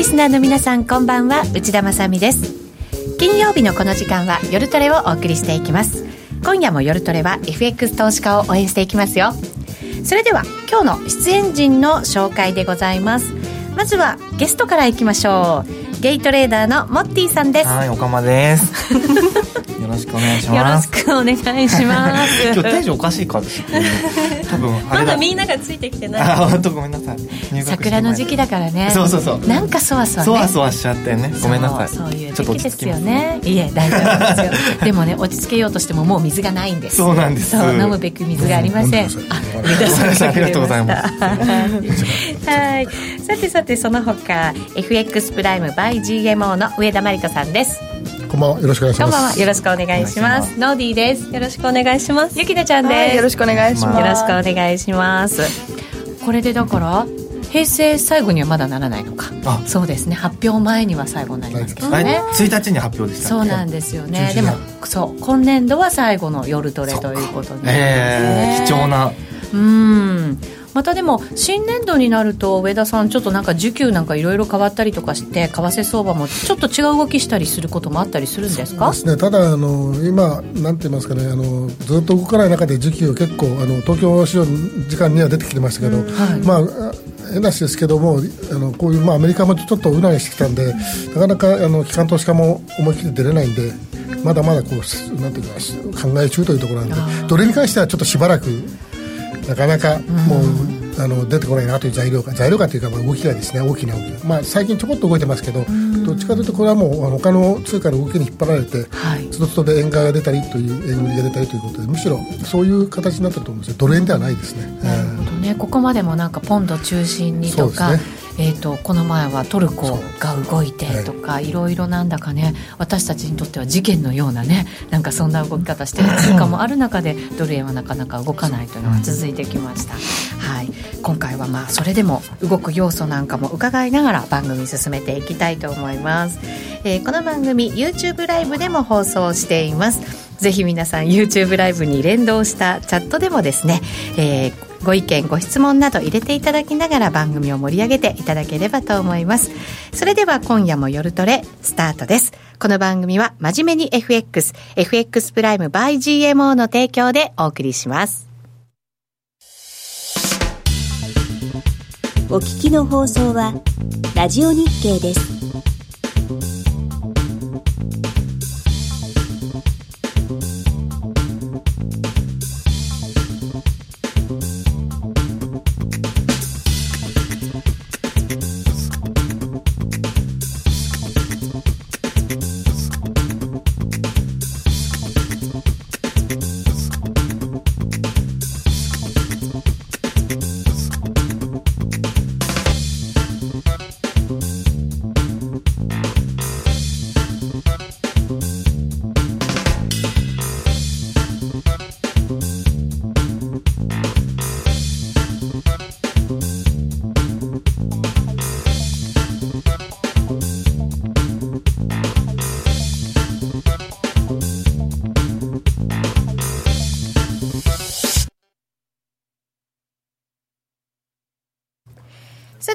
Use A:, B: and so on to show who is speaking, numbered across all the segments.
A: リスナーの皆さんこんばんは。内田まさです。金曜日のこの時間は夜トレをお送りしていきます。今夜も夜トレは FX 投資家を応援していきますよ。それでは今日の出演陣の紹介でございます。まずはゲストからいきましょう。ゲイトレーダーのモッティさんです。
B: はいおかまです。よろしくお願いします。
A: よろしくお願いします。
B: 今日テンションおかしいか私多分
A: まだみんながついてきてない。
B: あ本当ごめんなさい。
A: 桜の時期だからね。
B: そうそうそう。
A: なんかそわそわ、ね、
B: そわそわしちゃってね。ごめんなさい。
A: そういう時期ですよね。いえ大丈夫ですよ。でもね落ち着けようとしてももう水がないんです。
B: そうなんです。
A: そう飲むべく水がありません、うん、あ
B: ありがとうございます。
A: はいさてさてその他 FX プライム by GMO の上田真理子さんです
C: こんばんは。よろしくお願いします。こんばんは。
A: よろしくお願いします。ノーディーです。
D: よろしくお願いします。
A: ゆきなちゃんです、
D: よろしくお願いします。
A: よろしくお願いします。これでだから平成最後にはまだならないのか。そうですね。発表前には最後になりますけどね。
B: 1日に発表でした
A: そうなんですよね。でもそう。今年度は最後の夜トレということになります
B: ね、えー、貴重な。
A: うんまたでも新年度になると上田さんちょっとなんか需給なんかいろいろ変わったりとかして為替相場もちょっと違う動きしたりすることもあったりするんですか？
C: ですね。ただあの今なんて言いますかねあのずっと動かない中で需給結構あの東京市場時間には出てきてましたけど、うんはい、まあ変なしですけどもあのこういう、まあ、アメリカもちょっとうなりしてきたんでなかなかあの機関投資家も思い切って出れないんでまだまだこうなんていうか考え中というところなんでどれに関してはちょっとしばらくなかなかもう、あの出てこないなという材料が材料がというかまあ動きがですね大きな動き。まあ、最近ちょこっと動いてますけど、どっちかというとこれはもう他の通貨の動きに引っ張られて、はい、つどつどで円買いが出たりという円売りが出たりということでむしろそういう形になってると思うんですよ。ドル円ではないですね。
A: なるほどね、ここまでもなんかポンド中心にとか、ね、えーと、この前はトルコが動いてとか、はい、いろいろなんだかね私たちにとっては事件のようなねなんかそんな動き方してる通貨もある中でドル円はなかなか動かないというのが続いてきました。はい、今回はまあそれでも動く要素なんかも伺いながら番組進めていきたいと思います、えー、この番組 YouTube ライブでも放送しています。ぜひ皆さん YouTube ライブに連動したチャットでもですね、えー、ご意見ご質問など入れていただきながら番組を盛り上げていただければと思います。それでは今夜も夜トレスタートです。この番組は真面目に FX FX プライム by GMO の提供でお送りします。
E: お聞きの放送はラジオ日経です。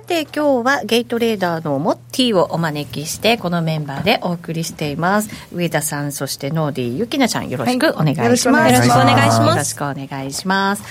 A: て今日はゲイトレーダーのモッティをお招きしてこのメンバーでお送りしています。上田さんそしてノーディーゆきなちゃんよろしくお願いします、
D: はい、よろしくお願いします。よ
A: ろしくお願いします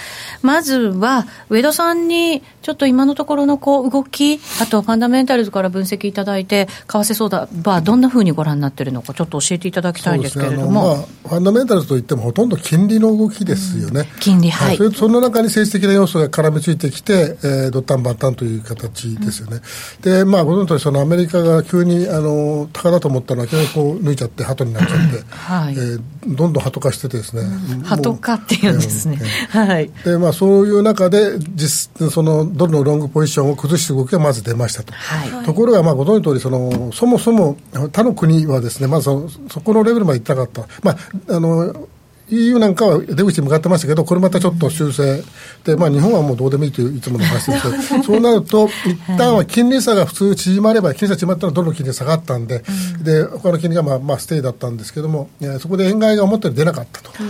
A: まずは上田さんにちょっと今のところのこう動きあとファンダメンタルズから分析いただいて為替相場はどんなふうにご覧になっているのかちょっと教えていただきたいんですけれども、ね、まあ、
C: ファンダメンタルズといってもほとんど金利の動きですよね、うん、
A: 金利はい。
C: そその中に政治的な要素が絡みついてきて、えー、ドッタンバッタンという形ですよね、うんで、まあ、ご存知のそのアメリカが急にあの高だと思ったのは、急にこう抜いちゃって、鳩になっちゃって、はい、えー、どんどん鳩化しててですね、
A: 鳩化っていうんですね、はい。
C: でまあ、そういう中で実、そのドルのロングポジションを崩す動きがまず出ましたと、はい、ところが、まあ、ご存知の通りそのそもそも他の国はですね、まずそそこのレベルまでいったかった、まあ、あの EU なんかは出口に向かってましたけど、これまたちょっと修正。で、まあ、日本はもうどうでもいいといういつもの話ですけど、そうなると、一旦は金利差が普通縮まれば、金利差縮まったらどの金利下がったんで、うん、で他の金利がまあ、まあ、ステイだったんですけども、そこで円買いが思ったより出なかったと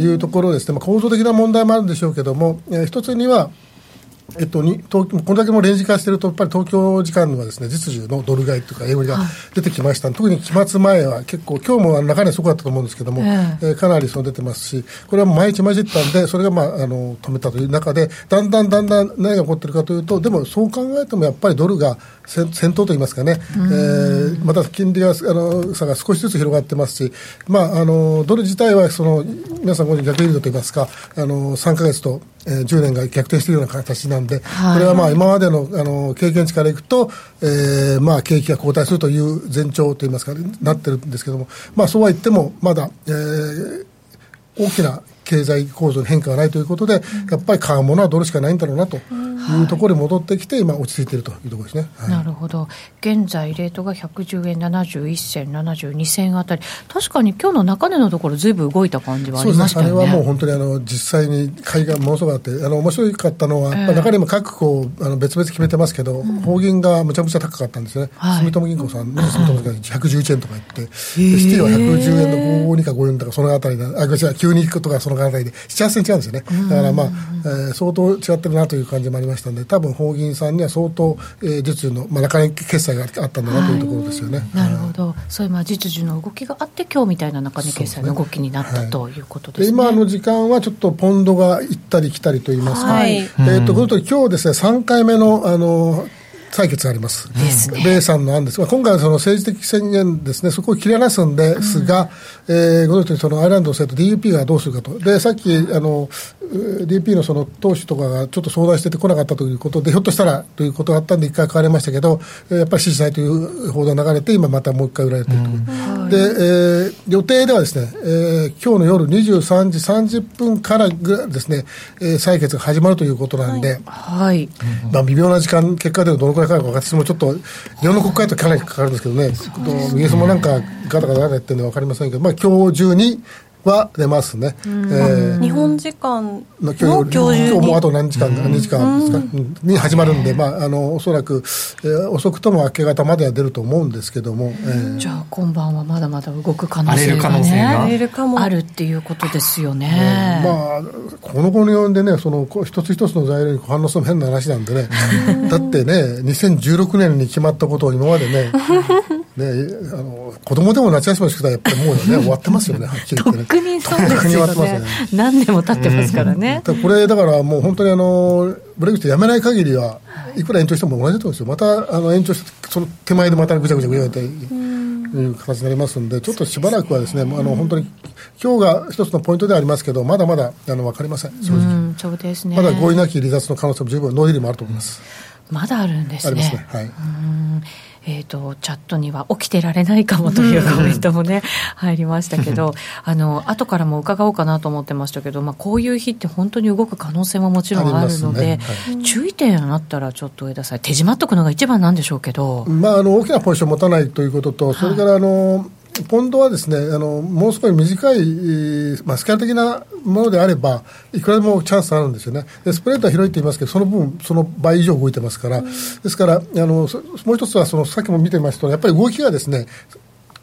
C: い。うところですね、まあ、構造的な問題もあるんでしょうけども、一つには、えっと、に東これだけもレンジ化してると、やっぱり東京時間はですね、実需のドル買いというか、英語が出てきました、はい、特に期末前は結構、今日も中値すごかったと思うんですけども、えー、えー、かなりその出てますし、これは毎日混じったんで、それが、まあ、あの止めたという中で、だんだんだんだん何が起こってるかというと、でもそう考えてもやっぱりドルが先頭といいますかね、えー、また金利があの差が少しずつ広がってますし、まあ、あのドル自体はその皆さんご存じ逆イールドといいますか、あの3か月と、えー、10年が逆転しているような形なんで、はい、これはまあ今までのあの経験値からいくと、えーまあ、景気が後退するという前兆といいますか、なってるんですけども、まあ、そうは言っても、まだ、えー、大きな経済構造に変化がないということで、やっぱり買うものはドルしかないんだろうなとい。うところに戻ってきて、今、落ち着いているというところですね、
A: はい、なるほど、現在、レートが110円71銭、72銭あたり、確かに今日の中値のところ、ずいぶん動いた感じはありましたよね、
C: ね。あれはもう本当にあの実際に買いがものすごくあって、あの面白かったのは、やっぱ中にも各こうあの別々決めてますけど、法銀がむちゃむちゃ高かったんですね、はい、住友銀行さんの住友銀行111円とか言って、シティは110円の52か54とか、そのあたりで、あ、違う、92とかそのあたりで、7、8銭違うんですよね、だからまあ、えー、相当違ってるなという感じもありましたので、多分法銀さんには相当、えー、実需の、まあ、中値決済があったんだなというところですよね。
A: なるほど、そういうまあ実需の動きがあって、今日みたいな中値決済の動きになった、ね、ということです、ね、
C: 今の時間はちょっとポンドが行ったり来たりといいますか、はい、えー、とこのと今日ですね、3回目のあの採決があります。ですね。米さんの案ですが、今回はその政治的宣言ですね、そこを切り離すんですが、うん、えー、ご存知にそのアイランド政と DUP がどうするかと。で、さっき、あの、DP のその党首とかがちょっと相談しててこなかったということで、ひょっとしたらということがあったんで、一回変わりましたけど、やっぱり支持しないという報道が流れて、今またもう一回売られていると、うん、で、えー、予定ではですね、えー、今日の夜23時30分からですね、えー、採決が始まるということなんで、
A: はい。
C: まあ、微妙な時間、結果でどのくらいかか、私もちょっと、日本の国会とかなりかかるんですけどね、イギリスもなんかガタガタガタやってるのは分かりませんけど、まあ、今日中に、は出ますね、え
D: ー、日本時間
C: の今日今日もあと何時間、うん、2時間ですか、に始まるんで、まあ、あのおそらく、えー、遅くとも明け方までは出ると思うんですけども、え
A: ー、じゃあ今晩はまだまだ動く可能性が、ね、あるっていうことですよね、
C: まあこの後の要因でねその一つ一つの材料に反応するの変な話なんでね。だってね2016年に決まったことを今までね ね、あの子供でも夏休みの宿題やっぱりもうね 終わってますよねはっきり言ってね。
A: 特にそうですよね。ね。何年も経ってますからね、
C: うん、これだからもう本当にあのブレグジットやめない限りはい。くら延長しても同じだと思うんですよ。またあの延長してその手前でまたぐちゃぐちゃぐちゃぐちゃいう形になりますのでちょっとしばらくはですねあの本当に今日が一つのポイントではありますけどまだまだあの分かりません正直、
A: そうですね
C: まだ合意なき離脱の可能性も十分ノーディルもあると思います、
A: まだあるんですね
C: ありますねはい
A: えーと、チャットには起きてられないかもというコメントもね、入りましたけど、あの後からも伺おうかなと思ってましたけど、まあ、こういう日って本当に動く可能性ももちろんあるので、ね。はい、注意点あったら、ちょっと上田さん、手締まっとくのが一番なんでしょうけど、
C: まあ、あの大きなポジションを持たないということと、それからあの、はいポンドはですねあのもう少し短い、まあ、スキャン的なものであればいくらでもチャンスあるんですよね。でスプレートは広いって言いますけどその分その倍以上動いてますから、ですからあのもう一つはそのさっきも見てましたとやっぱり動きがですね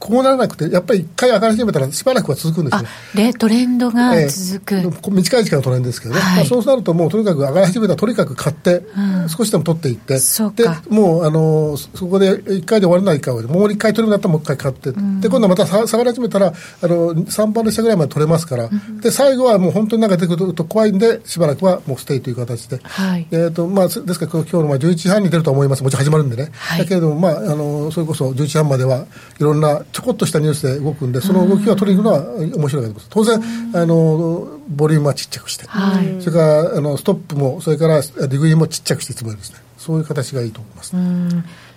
C: こうならなくて、やっぱり一回上がり始めたらしばらくは続くんですね。
A: で、トレンドが続く。え
C: ー、短い時間のトレンドですけどね。はい、まあ、そうなるともうとにかく上がり始めたらとにかく買って、うん、少しでも取っていって、で、もう、あの、そこで一回で終わらないかもう一回取れるんだったらもう一回買って、うん、で、今度はまた下がり始めたら、あの、3番で下ぐらいまで取れますから、うん、で、最後はもう本当になんか出てくると怖いんで、しばらくはもうステイという形で。はい、えっ、ー、と、まあ、ですから今日のまあ11時半に出ると思います。もちろん始まるんでね。はい、だけれども、まあ、あの、それこそ11時半まではいろんなちょこっとしたニュースで動くんで、その動きは取りに行くのは面白いと思います。当然、あの、ボリュームはちっちゃくして、はい、それからあのストップも、それから degree もちっちゃくしてつもりですね。そういう形がいいと思います。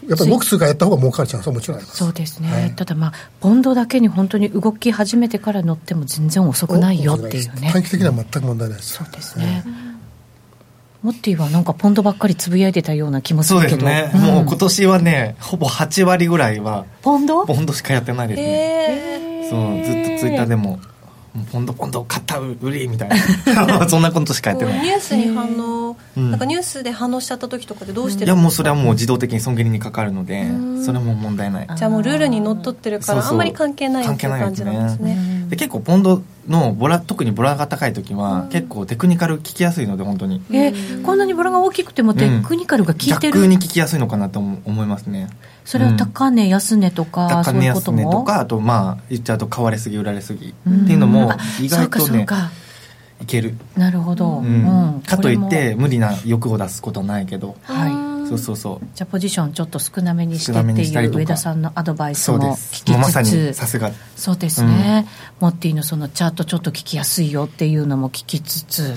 C: やっぱり動く通貨やった方が儲かるチャンスはもちろんあります。
A: そうですね、はい、ただ、まあ、ポンドだけに本当に動き始めてから乗っても全然遅くないよっていうね。
C: 短期的には全く問題ないです。
A: そうですね、もってぃはなんかポンドばっかりつぶやいてたような気もするけど。
B: そうですね、うん、もう今年はねほぼ8割ぐらいは
A: ポンド？
B: ポンドしかやってないですね、そうずっとツイッターでもポンドポンド買った売りみたいな。そんなことしかやってない。
D: ニュースに反応、なんかニュースで反応しちゃった時とかでどうしてる
B: いやもうそれはもう自動的に損切りにかかるのでそれも問題ない。
D: じゃあもうルールにのっとってるからあんまり関係ないっていう感じなんですね。
B: で結構ポンドのボラ特にボラが高い時は、結構テクニカル効きやすいので本当に。
A: えーこんなにボラが大きくてもテクニカルが効いてる、
B: 逆に効きやすいのかなと思思いますね。
A: それは高値安値とか、
B: 高値
A: そういうことも？
B: 安値とかあとまあ言っちゃうと買われすぎ売られすぎっていうのも
A: あ
B: 意外とねいける、
A: なるほど、
B: う
A: うん。ん
B: かといって無理な欲を出すことはないけど。
A: はい
B: そうそうそう。
A: じゃあポジションちょっと少なめにしてっていう上田さんのアドバイスも
B: す。
A: 聞き
B: もうまさに
A: つつ
B: さすが。
A: そうですね、モッティのそのチャートちょっと聞きやすいよっていうのも聞きつつ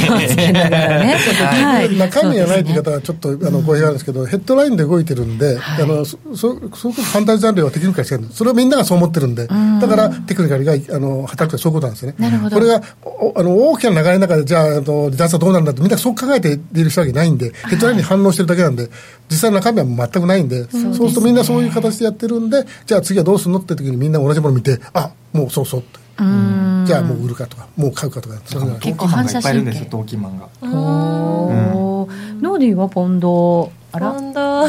A: 気をつけながらね、はい。
C: 中身がないという方はちょっとあのご批判なんですけど、ヘッドラインで動いてるんで、
A: はい。
C: あのそそそういうこと反対残量はテクニカルしかない。それはみんながそう思ってるんで、だからテクニカルがあの働くとそういうことなんですよね。
A: なるほど。
C: これがおあの大きな流れの中で、じゃああの離脱はどうなんだって、みんなそう考えている人わけないんで、ヘッドラインに反応してるだけなんで、実際の中身は全くないんで、そうするとみんなそういう形でやってるんで、じゃあ次はどうするのって時にみんな同じもの見て、あもうそうそうって。じゃあもう売るかとか、もう買うかとか、そういうのが
A: 結構
B: 同期マンがいっぱいいるんですよ
A: 反射神
B: 同期マンが。
A: おー。ノーディーはポンドあら？
D: ポンド。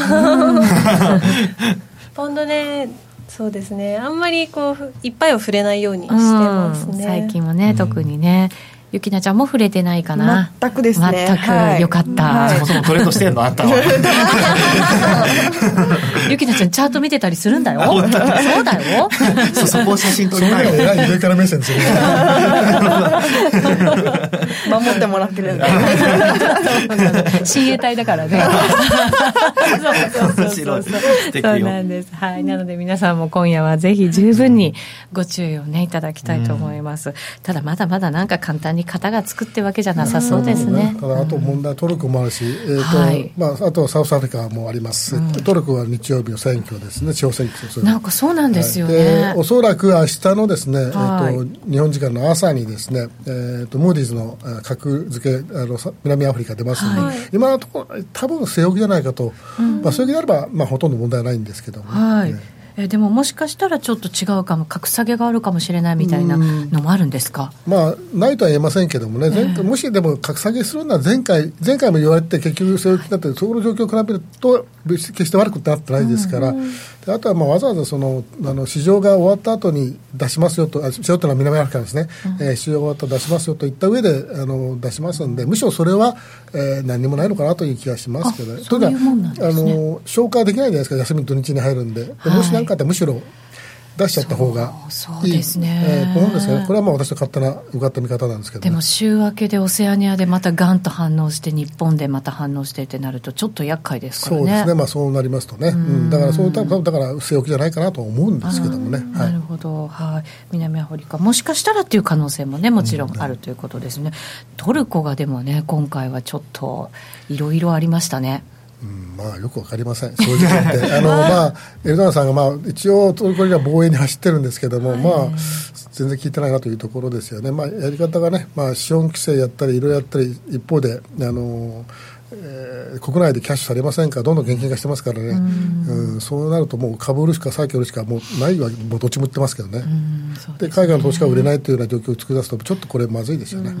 D: ポンドねそうですね。あんまりこうふいっぱいを触れないようにしてますね、
A: うん最近はね特にね、ゆきなちゃんも触れてないかな。
F: 全くですね。
A: 全く、
F: はい
A: よかった、
F: はい。
B: そもそもトレードしてんの？あんたは。
A: ゆきなちゃんチャート見てたりするんだよ。そうだよ。
B: そうそこを写真撮りたい
C: 上から目線ですよね。
F: 守ってもらってるんで
A: 親衛隊だからねそうそうそうそう
B: 素敵
A: そう
B: よ
A: なんですはいなので皆さんも今夜はぜひ十分にご注意をねいただきたいと思います、ただまだまだなんか簡単に型がつくってわけじゃなさそうですね、
C: ただあと問題、トルコもあるし、えーと
A: はい。
C: まあ、あとはサウスアフリカもあります、トルコは日曜日の選挙ですね、地方選挙
A: なんかそうなんですよ
C: はい。おそらく明日のですね、
A: はい
C: えー、と日本時間の朝にですね、えー、とムーディーズのえー格付けあのさ南アフリカ出ますので、
D: はい。
C: 今のところ多分据え置きじゃないかと、まあ、そういう気であれば、まあ、ほとんど問題はないんですけども、
A: はい、
C: ね
A: えでももしかしたらちょっと違うかも格下げがあるかもしれないみたいなのもあるんですか、
C: まあ、ないとは言えませんけどもね、前回もしでも格下げするのは前回、前回も言われて、結局、そういう気になって、そこの状況を比べると、決して悪くなってないですから、であとはまあわざわざそのあの市場が終わった後に出しますよと、あ市場というのは南アフリカですね、えー市場が終わったら出しますよと言った上であの出しますんで、むしろそれは、えー何にもないのかなという気がしますけど。ね、というかあの消化できないじゃないですか、休み土日に入るんで、でもし何かあって、むしろ出しちゃった方がいい
A: ですね。
C: えーですよね。これはまあ私の勝手なうがった見方なんですけどね、
A: でも週明けでオセアニアでまたガンと反応して日本でまた反応してってなるとちょっと厄介ですからね。
C: そうですね、まあ、そうなりますとね、うん。だからそう多分だから据え置きじゃないかなと思うんですけどもね、は
A: ないるほど、はい、南アフリカ、もしかしたらっていう可能性もね、もちろんあるということですね、トルコがでもね、今回はちょっといろいろありましたね。
C: うんまあ、よくわかりません、正直言って、あのまあ、エルドアンさんが、まあ、一応、トルコには防衛に走ってるんですけども、まあ、全然聞いてないなというところですよね、まあ、やり方がね、まあ、資本規制やったり、いろいろやったり、一方で、あのえー国内でキャッシュされませんから、どんどん現金化してますからね、うん。そうなると、もう株売るしか債券売るしかもうないわけ、もうどっちも売ってますけどね。で海外の投資家が売れないというような状況を作り出すと、ちょっとこれ、まずいですよね。ね。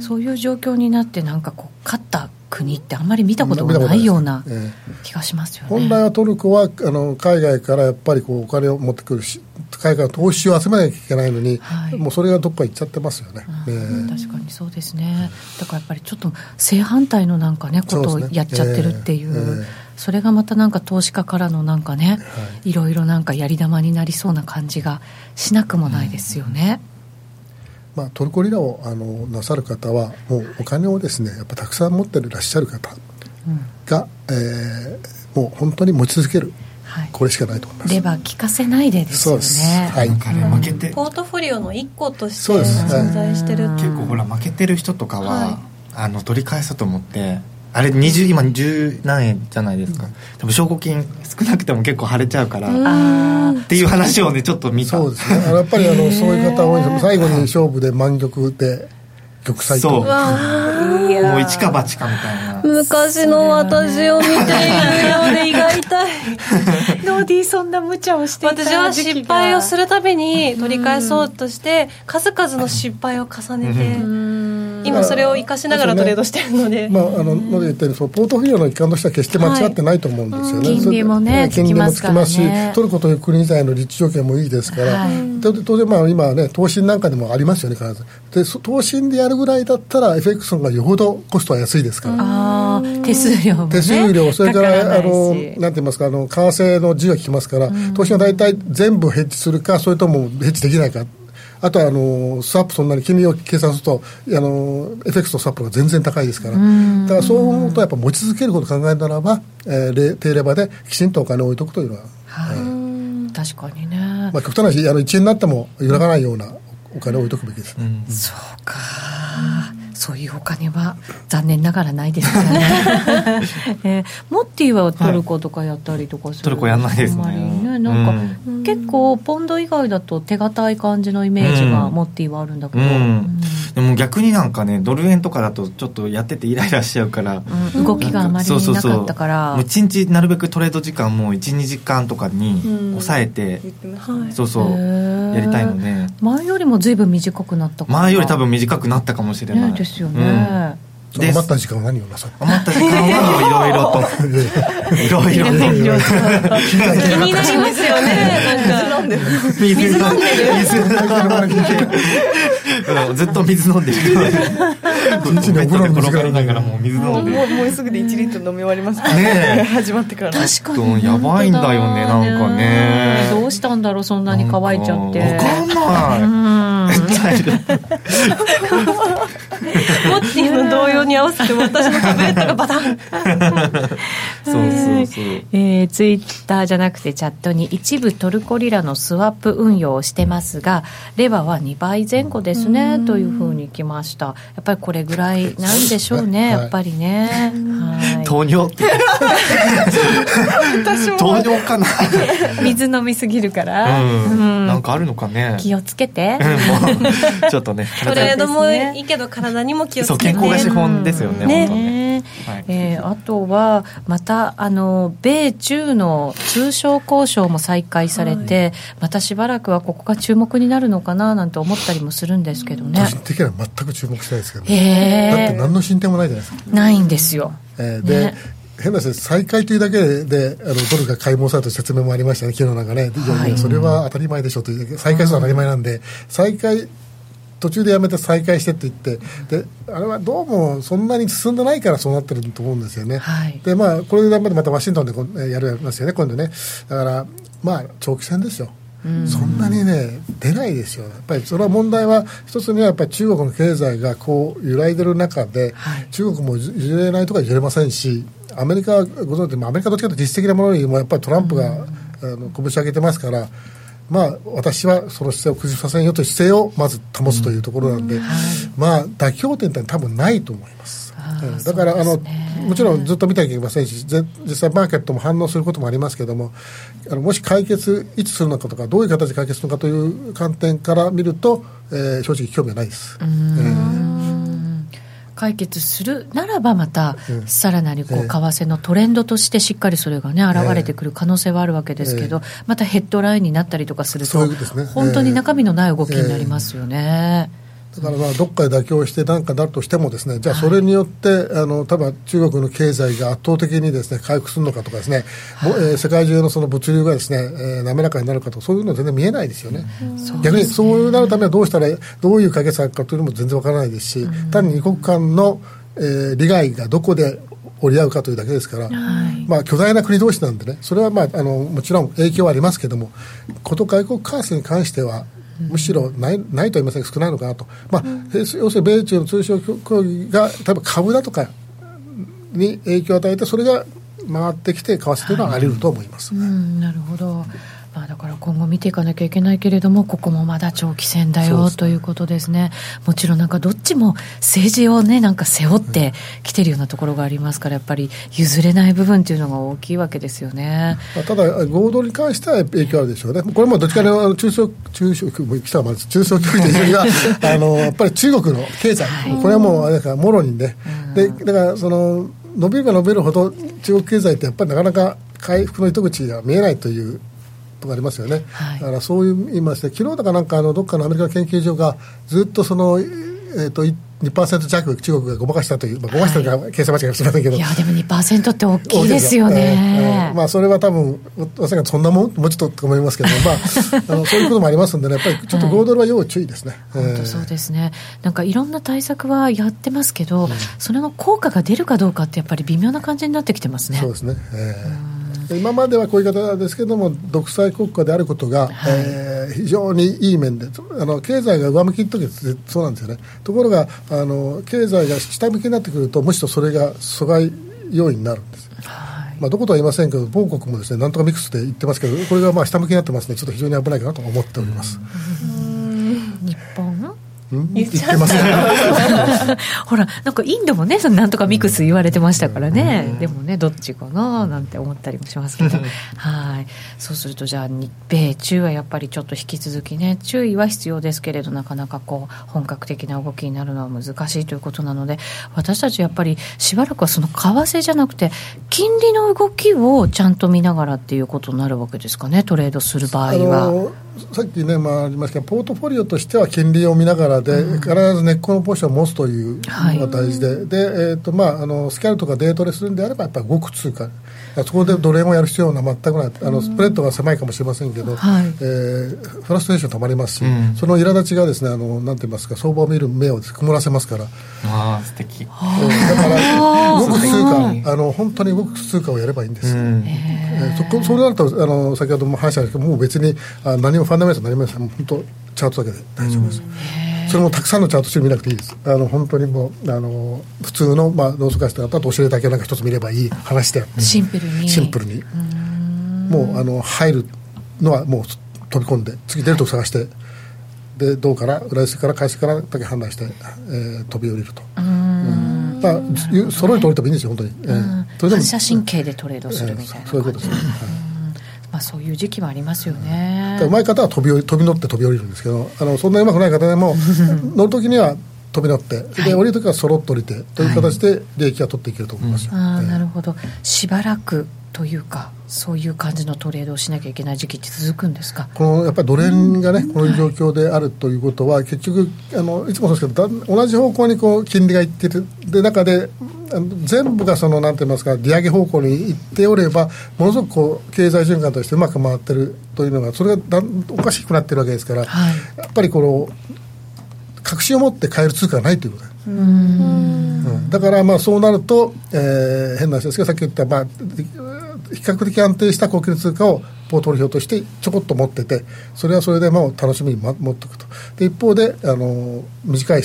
A: そういう状況になって、なんかこう、勝った国ってあんまり見たことがないような
C: ええ。
A: 気がしますよね。
C: 本来はトルコはあの海外からやっぱりこうお金を持ってくるし、海外の投資を集めなきゃいけないのに、
A: はい。
C: もうそれがどっか行っちゃってますよね。
A: うん
C: ね
A: 確かにそうですね。だからやっぱりちょっと正反対のなんかねことをやっちゃってるっていう
C: ええ。ええ
A: それがまたなんか投資家からのなんかね、、
C: はい
A: ろいろなんかやり玉になりそうな感じがしなくもないですよね、
C: まあ、トルコリラをあのなさる方は、もうお金をですねやっぱたくさん持っていらっしゃる方が、えーもう本当に持ち続ける、
A: はい、
C: これしかないと思います。
A: レバー効かせないでですよね。
C: そうです。はい。
B: 負けて。
D: ポートフォリオの一個として存在してる。
B: 結構ほら負けてる人とかは、
D: はい。
B: あの取り返そうと思ってあれ20今10何円じゃないですか、多分証拠金少なくても結構腫れちゃうから、
A: あ
B: っていう話をねちょっと見た。
C: そうですね。やっぱりあのそういう方多いです最後に勝負で満玉で玉砕
B: そう。
C: と。
B: もう一か八かみたいな。
D: 昔の私を見ているようで胃が痛い。
A: ー ノーディーそんな無茶をしていた
D: 私は失敗をするたびに取り返そうとして数々の失敗を重ねて今それを生かしながらトレードしてるので、
C: まあ、あのので言ったようにそのポートフォリオの一環としては決して間違ってないと思うんですよね、
A: はい、金利もね
C: 金利もつきますし、ね、トルコという国以の立地条件もいいですから、はい、当然、まあ、今ね、投資なんかでもありますよね、必ず。で、投資でやるぐらいだったら、FX の方がよほどコストは安いですから。
A: あ手数料も、ね、
C: 手数料、それから、あの、なんて言いますか、あの、為替の自由が効きますから、投資は大体全部ヘッジするか、それともヘッジできないか。あとはあのスワップそんなに金利を計算するとあの FX とスワップが全然高いですから。だからそう思うとやっぱ持ち続けることを考えならば、えー、低レバーできちんとお金を置いとくというのは、
A: はい、えー、確かにね、ま
C: あ、極端な話あの1円になっても揺らがないようなお金を置いとくべきです。ね、
A: うん、そうかそういうお金は残念ながらないですからね、えー、モッティはトルコとかやったりとかする、はい、
B: トルコやんないですね。
A: ね。なんか、うん、結構ポンド以外だと手堅い感じのイメージがモッティはあるんだけど、うん。うん、
B: でも逆になんかねドル円とかだとちょっとやっててイライラしちゃうから、
A: 動きがあまりなかったから。
B: そう1日なるべくトレード時間も12時間とかに抑えて、そうそう。やりたいので
A: 前よりも随分短くなった
B: 前より多分短くなったかもしれない、
A: ねですよね、
C: うん、余った時間は何をなさ
B: 余った時間は？いろいろといろいろと
D: 気になりますよね。水飲んでる。水飲んで
B: る。ずっと水飲んでる。一日にお風呂転がりながらもう水飲んで
F: もうもうすぐで1リットル飲み終わりますね始まってから
A: 確かに
B: やばいんだよねなんかね
A: どうしたんだろうそんなに乾いちゃって
B: 分かんない
D: に合わせて私のタブレットがバタン。そう
B: そうそう、
A: えー、ツイッターじゃなくてチャットに一部トルコリラのスワップ運用をしてますがレバは2倍前後ですねというふうにきました。やっぱりこれぐらいなんでしょうね、やっぱりね、
B: はい、糖尿って。糖尿かな。
A: 水飲みすぎるから、
B: うん。なんかあるのかね。
A: 気をつけて、
B: ちょっとね。
D: トレードもいいけど体にも気をつけて。
B: 健康が資本ですよね、ね。ね、
A: はい、えー、あとはまたあの米中の通商交渉も再開されて、はい、またしばらくはここが注目になるのかななんて思ったりもするんですけどね。
C: 個人的には全く注目しないですけど、ね、だって何の進展もないじゃないですか。
A: ないんですよ、
C: えー、で、ね。変な話再開というだけであのドルが買い戻された説明もありましたね、昨日なんかね、いやいや、それは当たり前でしょという、再開するのは当たり前なんで、再開途中でやめて再開してって言ってであれはどうもそんなに進んでないからそうなってると思うんですよね、はい、でまあこれでまたワシントンでやるますよね今度ね。だからまあ長期戦ですよ。そんなにね出ないですよ。やっぱりそれは問題は一つにはやっぱり中国の経済がこう揺らいでる中で、はい、中国も譲れないとか譲れませんしアメリカはご存知アメリカどっちかというと実質的なものよりもやっぱりトランプが、あの拳上げてますからまあ、私はその姿勢を崩させんよという姿勢をまず保つというところなんで、うん。はい、まあ、妥協点って多分ないと思います。だから、ね、あのもちろんずっと見なきゃいけませんし実際マーケットも反応することもありますけれどもあのもし解決いつするのかとかどういう形で解決するのかという観点から見ると、えー、正直興味はないです。えー
A: 解決するならばまた、さらなりこう為替のトレンドとしてしっかりそれがね現れてくる可能性はあるわけですけど、またヘッドラインになったりとかすると本当に中身のない動きになりますよね。
C: だからまあどっかで妥協して何かなるとしてもですねじゃあそれによって、はい、あの多分中国の経済が圧倒的にですね回復するのかとかですね、はい、えー、世界中のその物流がですね、えー、滑らかになるかとかそういうのは全然見えないですよね、逆にそうなるためにはどうしたらどういう解決策かというのも全然わからないですし、うん、単に二国間の、えー、利害がどこで折り合うかというだけですから、はい、まあ、巨大な国同士なんでね、それは、まあ、あのもちろん影響はありますけれども、こと外国為替に関しては、むしろないないと言いません少ないのかなと、まあ、要するに米中の通商協議が例えば株だとかに影響を与えてそれが回ってきて為替というのはあり得ると思います、
A: はい、なるほどまあ、だから今後見ていかなきゃいけないけれどもここもまだ長期戦だよということですね。もちろんなんかどっちも政治をねなんか背負ってきてるようなところがありますからやっぱり譲れない部分っていうのが大きいわけですよね、
C: まあ、ただ合同に関しては影響あるでしょうね。これもどっちかの中小中小来たまず中小企業というよりはあのやっぱり中国の経済、はい、これはもうあれだからもろにね、でだからその伸びれば伸びるほど中国経済ってやっぱりなかなか回復の糸口が見えないというとかありますよね、はい、だからそういう言いまして昨日だかなんかあのどっかのアメリカ研究所がずっとその、えーと、一2%弱中国がごまかしたという、まあ、ごまかしたというか、計算間違いしませんけど、
A: いや、でも2%って大きいですよね。
C: えー、まあ、それは多分まさかそんなもん、もうちょっとと思いますけど、まあ、あのそういうこともありますんでね、やっぱりちょっと5ドルは要注意ですね。
A: はい、本当そうですね、なんかいろんな対策はやってますけど、うん、それの効果が出るかどうかって、やっぱり微妙な感じになってきてますね。
C: そうですね、えー今まではこういう方ですけれども、独裁国家であることが、はい、えー、非常にいい面で、あの経済が上向きの時ってそうなんですよね、ところがあの、経済が下向きになってくると、むしろそれが阻害要因になるんです。まあ、どことは言いませんけど、某国もですねなんとかミックスで言ってますけど、これがまあ下向きになってますので、ちょっと非常に危ないかなと思っております。
A: 日本
C: 言ってます
A: ほらなんかインドもねそのなんとかミックス言われてましたからね、でもねどっちかななんて思ったりもしますけど。はい。そうするとじゃあ日米中はやっぱりちょっと引き続きね注意は必要ですけれどなかなかこう本格的な動きになるのは難しいということなので私たちやっぱりしばらくはその為替じゃなくて金利の動きをちゃんと見ながらっていうことになるわけですかねトレードする場合は。
C: さっきね、まあ、ありましたけど、ポートフォリオとしては金利を見ながらで、うん、必ず根っこのポジションを持つというのが大事で、はい、でえーとまあ、あのスキャルとかデートレするんであれば、やっぱり動く通貨、そこでドル円をやる必要は全くない、あのスプレッドが狭いかもしれませんけど、はい、えー、フラストレーションたまりますし、うん、その苛立ちがですねあのなんて言いますか、相場を見る目を曇らせますから、
B: あ素敵、
C: えー、だから 動く通貨あの、本当に動く通貨をやればいいんです。うん。えー、そこそうなるとあの先ほども話したんですけどもう別にあ何もファンダメンタル何も本当チャートだけで大丈夫です、それもたくさんのチャートして見なくていいです。あの本当にもうあの普通の、まあ、ノースカストだとお尻だけなんか一つ見ればいい話で
A: シンプルに。
C: シンプルに。もうあの入るのはもう飛び込んで次出るとこ探してでどうから裏付から返すからだけ判断して、えー、飛び降りると。うん。まあ、揃えておいてもいいんですよ、本当に。え
A: ー、それでも反射神経でトレードするみたいな、
C: そういうことですね。
A: まあ、そういう時期はありますよね。
C: うまい方は飛び飛び乗って飛び降りるんですけど、あのそんなうまくない方でも 乗るときには飛び乗って、で降りるときはそろっと降りてという形で利益は取っていけると思います、
A: あなるほど。しばらくというかそういう感じのトレードをしなきゃいけない時期って続くんですか？
C: このやっぱりドル円がね、この状況であるということは、結局あのいつもそうですけど同じ方向にこう金利がいってる。で中で全部がそのなんて言いますか利上げ方向に行っておればものすごくこう経済循環としてうまく回ってるというのがそれがだおかしくなってるわけですから、はい、やっぱりこの確信を持って買える通貨がないということ。です。うん、だからまあそうなると、えー、変な話ですけどさっき言った、まあ、比較的安定した高級通貨をポートフォリオとしてちょこっと持っててそれはそれでも楽しみに持っておくと。で一方であの短い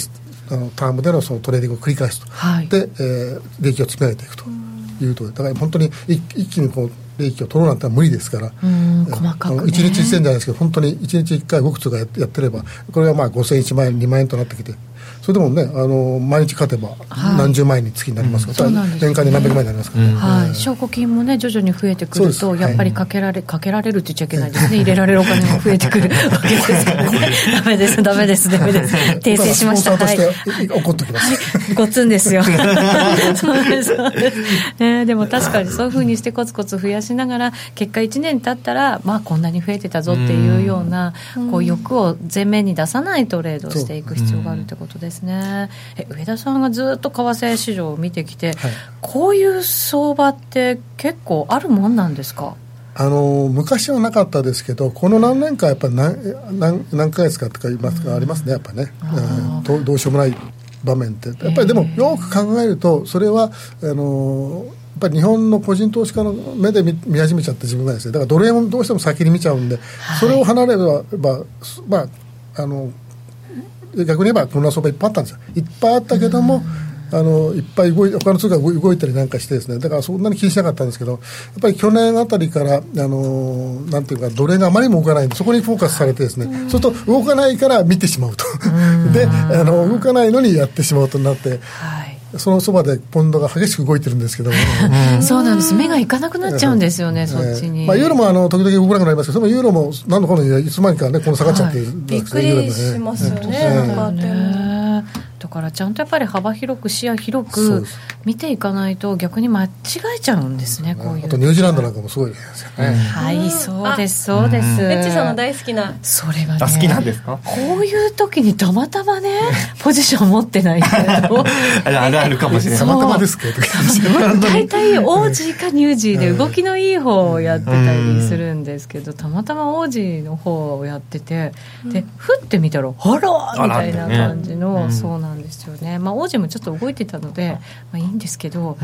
C: あのタームでのそのトレーディングを繰り返すと、はい、で、えー、利益を積み上げていくというとだから本当に一気にこう利益を取ろうなんて無理ですから、
A: 細かく、ね、
C: 1日1銭じゃないですけど本当に1日1回動く通貨やってればこれがまあ5000円1万円2万円となってきてそれでもねあの毎日勝てば何十万円に月になりますから、はい、年間に何百万円になりますから、ね、
A: はい、証拠金もね徐々に増えてくるとやっぱりかけられかけられるって言っちゃいけないですね。入れられるお金も増えてくる。わけですからねダメですダメですダメです。訂正しました。
C: はい。怒っときます、
A: はい、ごつんですよ。そうです。そうです、ね、でも確かにそういうふうにしてコツコツ増やしながら結果1年経ったらまあこんなに増えてたぞっていうようなこう欲を前面に出さないトレードをしていく必要があるってことですね。え上田さんがずっと為替市場を見てきて、はい、こういう相場って結構あるもんなんですか？
C: あの昔はなかったですけど、この何年かやっぱり何何何ヶ月かとか言いますか、ありますね、やっぱね、えー、どうしようもない場面って、やっぱりでも、よく考えると、それはあのやっぱり日本の個人投資家の目で見見始めちゃって自分がですね。だからドル円をどうしても先に見ちゃうんで、はい、それを離れれば、まあ、あの逆に言えばこんな相場いっぱいあったんですよ。いっぱいあったけども、あのいっぱい動い他の通貨が動いたりなんかしてですね。だからそんなに気にしなかったんですけどやっぱり去年あたりからあのなんていうか奴隷があまりにも動かないんでそこにフォーカスされてですね、そうすると動かないから見てしまうと。であの動かないのにやってしまうとなって。はいそのそばでポンドが激しく動いてるんですけども、
A: そうなんです、目がいかなくなっちゃうんですよね、そっちに。
C: まあ、ユーロもあの時々動かなくなりますけど、そのユーロも何のこのいつまにかね、この下がっちゃって、
D: びっくりしますよね、なんかでも。
A: だからちゃんとやっぱり幅広く視野広く見ていかないと逆に間違えちゃうんですね、こういう。
C: あとニュージーランドなんかもすごいですよね、
A: はいそうですそうです。
D: エッチさんの大好きな。
A: それがね
B: 好きなんですか？
A: こういう時にたまたまね ポジション持ってないけど。
B: あるあるかもしれない。
C: たまたまですけど
A: 大体オージーかニュージーで動きのいい方をやってたりするんですけどたまたまオージーの方をやっててでふってみたらあらみたいな感じの、そうなんですよね。まあオージーもちょっと動いてたので、まあ、いいんですけど、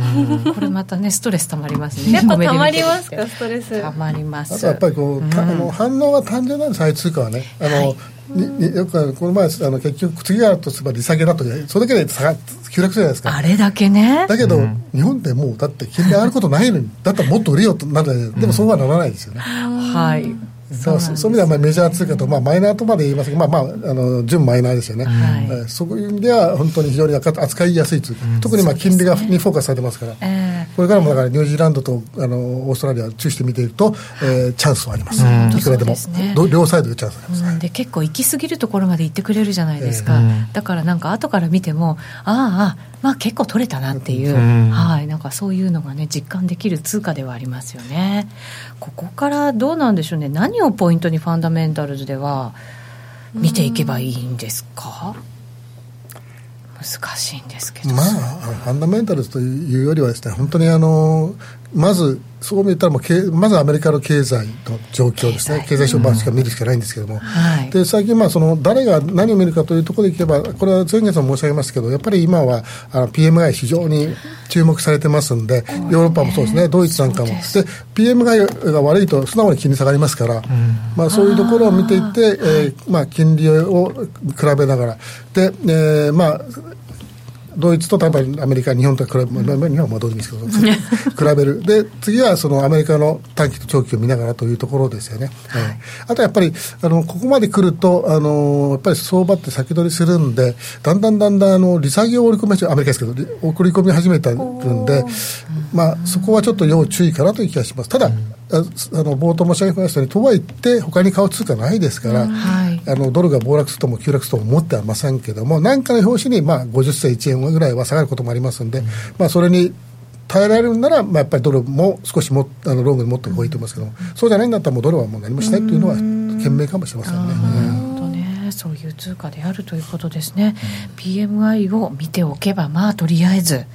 A: これまたねストレスたまりますね。
D: やっぱたまりますか？ストレス。
A: たまります。
C: あとやっぱりこう、あの反応が単純なんです相通貨はね。あの、によくこの前あの結局次があるとすれば利下げだとそれだけで下が急落するじゃないですか。
A: あれだけね。
C: だけど、日本ってもうだって金利上がることないのにだったらもっと売れよとなるでもそうはならないですよね、
A: はい
C: そうそういう意味ではまあメジャー通貨と、まあ、マイナーとまで言いますけど、まあまあ、あの純マイナーですよね、
A: はい。
C: そういう意味では本当に非常に扱いやすい通貨、特にまあ金利がにフォーカスされてますから、
A: え
C: これからもだからニュージーランドとあのオーストラリア注意して見ていると、えーチャンスはあります、いくらでも。
A: ね。
C: ど両サイドでチャンスがあります、
A: うん、で結構行き過ぎるところまで行ってくれるじゃないですか、だからなんか後から見てもああまあ結構取れたなっていう、
B: ん。
A: はい。なんかそういうのがね実感できる通貨ではありますよねここからどうなんでしょうね。何をポイントにファンダメンタルズでは見ていけばいいんですか？難しいんですけど。
C: まあ、ファンダメンタルズというよりはですね、本当にあのまず、そう見たらもうけ、まずアメリカの経済の状況ですね、経済。書版しか見るしかないんですけども、
A: はい。
C: で最近、まあ、その誰が何を見るかというところでいけば、これは前月も申し上げましたけど、やっぱり今はあの PMI、非常に注目されてますんで、ヨーロッパもそうですね、ドイツなんかも、で PMI が悪いと素直に金利下がりますから、まあ、そういうところを見ていって、えーまあ、金利を比べながら、でえーまあ、ドイツと多分アメリカ、日本と比べ、まあ、日本はまあどうでもいいですけど、比べる、で次はそのアメリカの短期と長期を見ながらというところですよね、はい。あとやっぱりあのここまで来るとあの、やっぱり相場って先取りするんで、だんだんだんだんあの利下げを織り込み始め、アメリカですけど、り送り込み始めたんで、まあ、そこはちょっと要注意かなという気がします。ただ、ああの冒頭申し上げましたように、とはいって、他に買う通貨ないですから、
A: はい。
C: あのドルが暴落するとも急落するとも思ってはませんけども、何かの表紙に、まあ、50銭1円ぐらいは下がることもありますんで、まあ、それに耐えられるなら、まあ、やっぱりドルも少しもあのロングに持っておいた方がいいと思いますけども、そうじゃないんだったら、もうドルはもう何もしないというのは、賢明かもしれませんね。
A: そういう通貨であるということですね、PMI を見ておけばまあとりあえず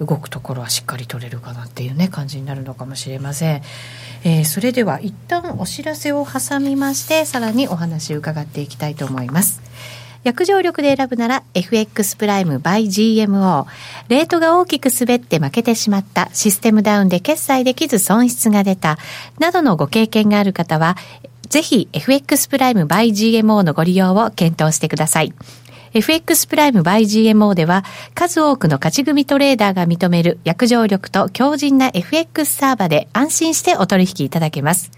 A: 動くところはしっかり取れるかなっていうね感じになるのかもしれません、えーそれでは一旦お知らせを挟みましてさらにお話を伺っていきたいと思います約定力で選ぶなら FX プライム by GMO。レートが大きく滑って負けてしまった、システムダウンで決済できず損失が出た、などのご経験がある方は、ぜひ FX プライム by GMO のご利用を検討してください。FX プライム by GMO では数多くの勝ち組トレーダーが認める約定力と強靭な FX サーバで安心してお取引いただけます。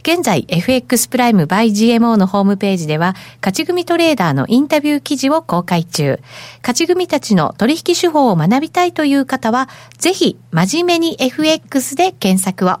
A: 現在 FX プライム by GMO のホームページでは勝ち組トレーダーのインタビュー記事を公開中。勝ち組たちの取引手法を学びたいという方はぜひ真面目に FX で検索を。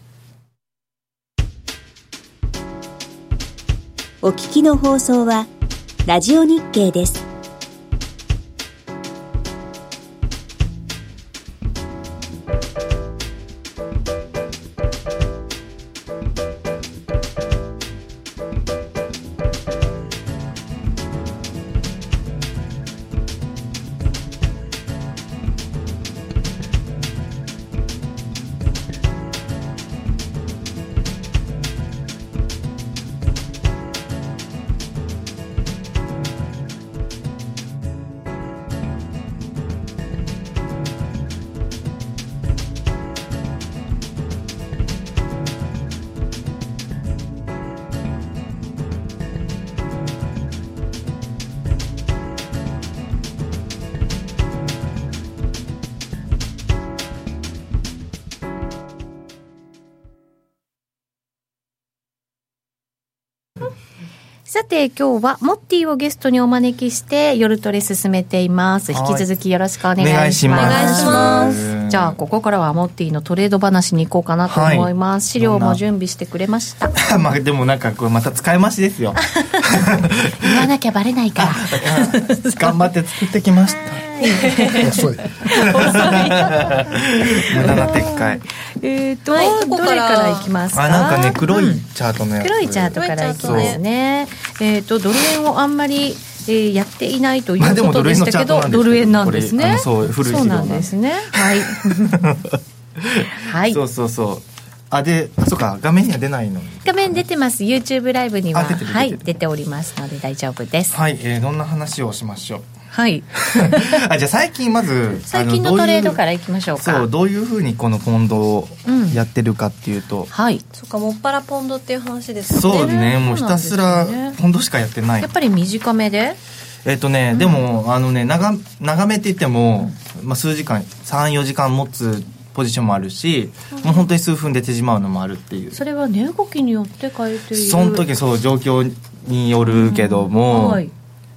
E: お聞きの放送は、ラジオ日経です。
A: さて今日はモッティをゲストにお招きして夜トレ進めています。引き続きよろしくお願いします。
B: お願
D: いします
A: じゃあここからはモッティのトレード話に行こうかなと思います、資料も準備してくれました。
B: まあでもなんかこれまた使い回しですよ。
A: 言わなきゃバレないから。
B: 頑張って作ってきました。
C: 遅い。
B: 無駄な撤回。
A: えっと、
D: はい。
A: どれからいきますか？
B: あなんかね黒いチャートのやつ。
A: 黒いチャートからいきますね。えっ、とドル円をあんまりえーやっていないということでしたけど、ドル円なんですね。
B: そう古い
A: そうなんですね。はい。はい。
B: そうそうそう。あであそうか画面には出ないのに。
A: 画面出てます。YouTube ライブにははい
B: 出てる。
A: 出ておりますので大丈夫です。
B: はい、えー、どんな話をしましょう
A: はい。
B: あじゃあ最近まず
A: 最近のトレードかららいきましょうか。
B: そうどういうふうにこのポンドを
A: うん。
B: やってるかっていうと、
A: はい。
D: そっかもっぱらポンドっていう話ですよね。
B: そうね。もうひたすらポンドしかやってない。
A: やっぱり短めで？
B: えっ、とね、でもあのね長長めって言っても、まあ、数時間34時間持つポジションもあるし、もう本当に数分で手じまうのもあるっていう。
A: それは値動きによって変えている。
B: その時そう状況によるけども、
A: はい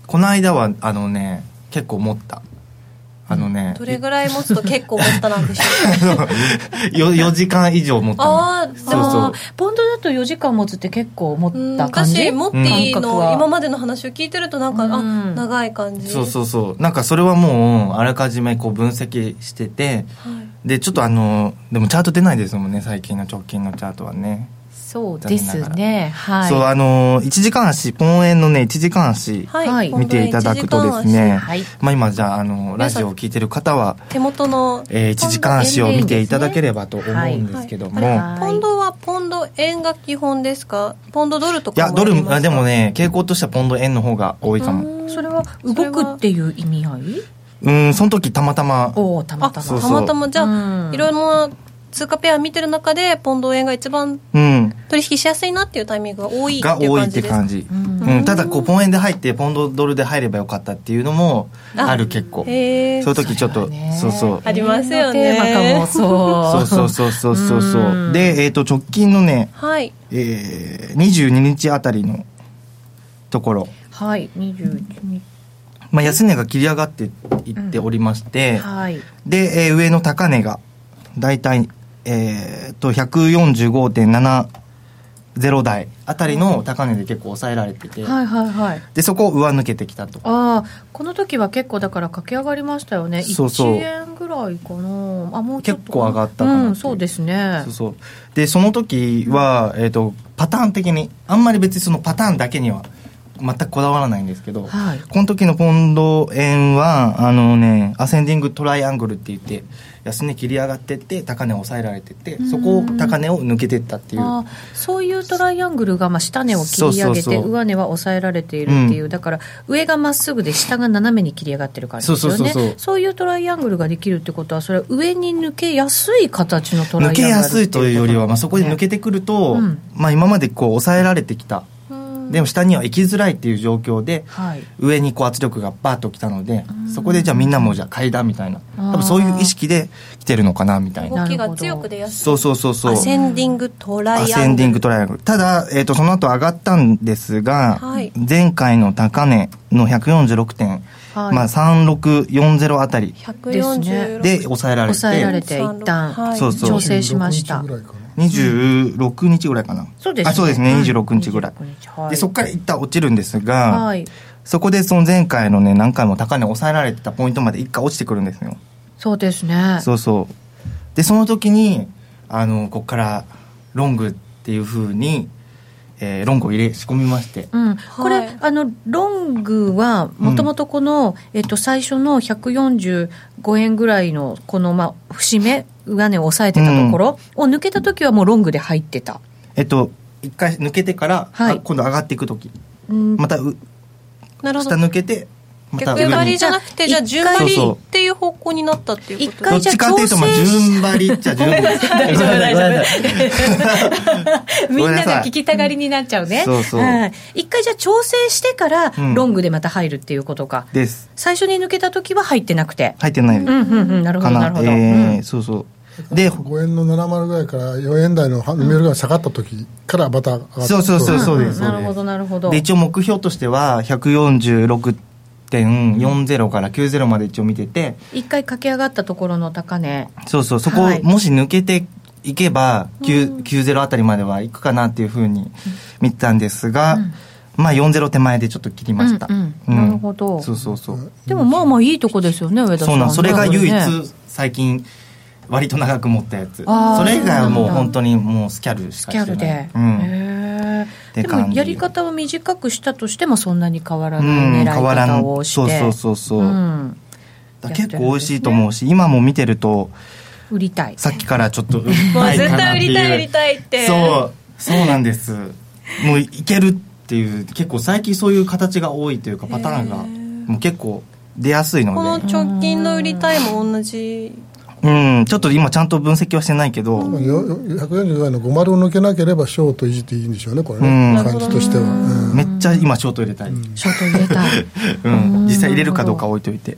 B: この間はあのね結構持った。あのね、
D: どれぐらい持つと結構持ったなんでしょう。
B: よ4時間以上持ったの。
D: ああ
B: そうそう。
A: あー。ポンドだと4時間持つって結構持
D: うん
A: った感じ？
D: 私モッティの今までの話を聞いてるとなんか、
A: うん。
D: あ長い感じ。
B: そうそうそう。なんかそれはもうあらかじめこう分析してて
D: はい。
B: でちょっとあのでもチャート出ないですもんね最近の直近のチャートはね、
A: そうですね。はい。
B: そうあの1時間足ポン円のね1時間足、
D: はい、
B: 見ていただくとですね、
A: はい。
B: まあ今じゃああのラジオを聞いてる方は、
D: 手元の
B: えー、1時間足を見ていただければと思うんですけども、
A: はい。
D: ポンドはポンド円が基本ですか？ポンドドルと
B: いやドルあでもね傾向としてはポンド円の方が多いかも。
A: それは動くっていう意味合い？
B: うんその時たまたま。
A: おおたまたま。
B: そうそう。
D: たまたま。じゃあ、
A: うん。
D: いろいろな通貨ペア見てる中でポンド円が一番
B: うん。
D: 取引しやすいなっていうタイミングが多いっていう
B: が多いっ
D: 感じですか？
B: て感じ、
A: うん。
B: うん、ただこうポン円で入ってポンドドルで入ればよかったっていうのもある結構。
D: へえ
B: そういう時ちょっと
A: そ
B: うそう
D: ありますよね。
A: テーマかもそう。
B: そうそうそうそうそうで、えー、と直近のね、
D: はい。
B: えー、22日あたりのところ、
A: はい21日
B: まあ、安値が切り上がっていっておりまして、
A: はい。
B: で、えー上の高値が大体、えー、と145.70台あたりの高値で結構抑えられてて、
A: はいはいはい。
B: でそこを上抜けてきたと。
A: ああこの時は結構だから駆け上がりましたよね。
B: そうそう。
A: 1円ぐらいかな。あもうちょっと
B: 結構上がったかなう。
A: うんそうですね。
B: そうそう。でその時は、えー、とパターン的にあんまり別にそのパターンだけには全くこだわらないんですけど、
A: はい。
B: この時のポンド円はあのねアセンディングトライアングルって言って安値切り上がってって高値を抑えられててそこを高値を抜けてったっていう。
A: そういうトライアングルがまあ下値を切り上げて上値は抑えられているっていう、だから上がまっすぐで下が斜めに切り上がってる感じですよね。
B: そう
A: いうトライアングルができるってことはそれは上に抜けやすい形のトライアングル
B: 抜けやすいというよりは、まあ、そこで抜
A: け
B: けてくると、
A: うん。
B: まあ、今までこう抑えられてきたでも下には行きづらいっていう状況で
A: はい。
B: 上にこう圧力がバーッときたのでそこでじゃあみんなもじゃあ階段みたいな。多分そういう意識で来てるのかなみたいな。
D: 動きが強く出やすい。
B: そうそうそうそう。
D: アセンディングトライアングル。
B: アセンディングトライアングル。ただ、えー、とその後上がったんですが、
D: はい。
B: 前回の高値の146点、
A: はい。
B: まあ、3640あたり。
D: 146
B: で抑えられて。
A: 抑えられて一旦。
D: はい。
B: そうそう。
A: 調整しました
C: 26日ぐらいかな。
B: 26日ぐらいかな、
A: そうですね。
B: あそうですね。
A: うん
B: 26日ぐらい、
A: 26日はい。
B: でそこから一旦落ちるんですが、
A: はい。
B: そこでその前回のね何回も高値抑えられてたポイントまで一回落ちてくるんですよ。
A: そうですね。
B: そうそう。でその時にあのここからロングっていうふうに、えーロングを入れ仕込みまして。
A: うん、これ、
D: はい
A: あのロングはもともとこの、えっと、最初の145円ぐらいのこの、まあ、節目上値を抑えてたところを抜けた時はもうロングで入ってた、
B: えっと一回抜けてから、
A: はい。
B: あ今度上がっていく時。
A: うん。
B: またう下
D: なるほど。
B: 抜けて
D: 逆張りじゃなくてじゃあ
A: 一
D: 順
A: 回
D: 張りっていう方向になったっていうこと
A: 一回
B: どっちかっていうとまあ
A: じゃあ調整
B: 順張りっちゃ順張り大丈夫大丈
A: みんなが聞きたがりになっちゃうね、
B: そうそう。
A: はい。一回じゃあ調整してから
B: うん。
A: ロングでまた入るっていうことか、
B: です。
A: 最初に抜けた時は入ってなくて。
B: 入ってない。
A: うんうんうんなるほどな。るほど、
B: えー
A: うん。
B: そうそう。
C: で5円の70ぐらいから4円台の2ミリぐらい下がった時からまた上がって
B: そうそうそうそうです、
A: なるほどなるほど。
B: で一応目標としては146.40から90まで一応見てて。
A: 一回駆け上がったところの高値。
B: そうそうそこ、
A: はい。
B: もし抜けていけば、9 90あたりまではいくかなっていうふうに見てたんですが、まあ40手前でちょっと切りました、
A: うんうんなるほど。
B: そうそうそう。
A: でもまあまあいいとこですよね上田さん
B: そうなんそれが唯一最近割と長く持ったやつ。それ以外はもう本当にもうスキャルし
A: ス
B: かしてない。
A: キャルで、
B: うん
A: でもやり方を短くしたとしてもそんなに変わら
B: う
A: ない狙い
B: ん変わらん。
A: 方をして
B: そうそうそうそう、
A: うん。
B: 結構美味しいと思うし今も見てると
A: 売りたい。
B: さっきからちょっと売りたい
D: 絶
B: かなっていう
D: 対売りたい売りたいって。
B: そうそうなんです。もういけるっていう結構最近そういう形が多いというかパターンがもう結構出やすい
D: この
B: ので
D: 直近の売りたいも同じ
B: うんちょっと今ちゃんと分析はしてないけど、
C: 140ぐらいの50を抜けなければショート維持っていいんでしょうねこれ
B: うん。
C: ね感じとしては、うん。
B: めっちゃ今ショート入れたい、
A: ショート入れたい。
B: うん、実際入れるかどうか置いといて。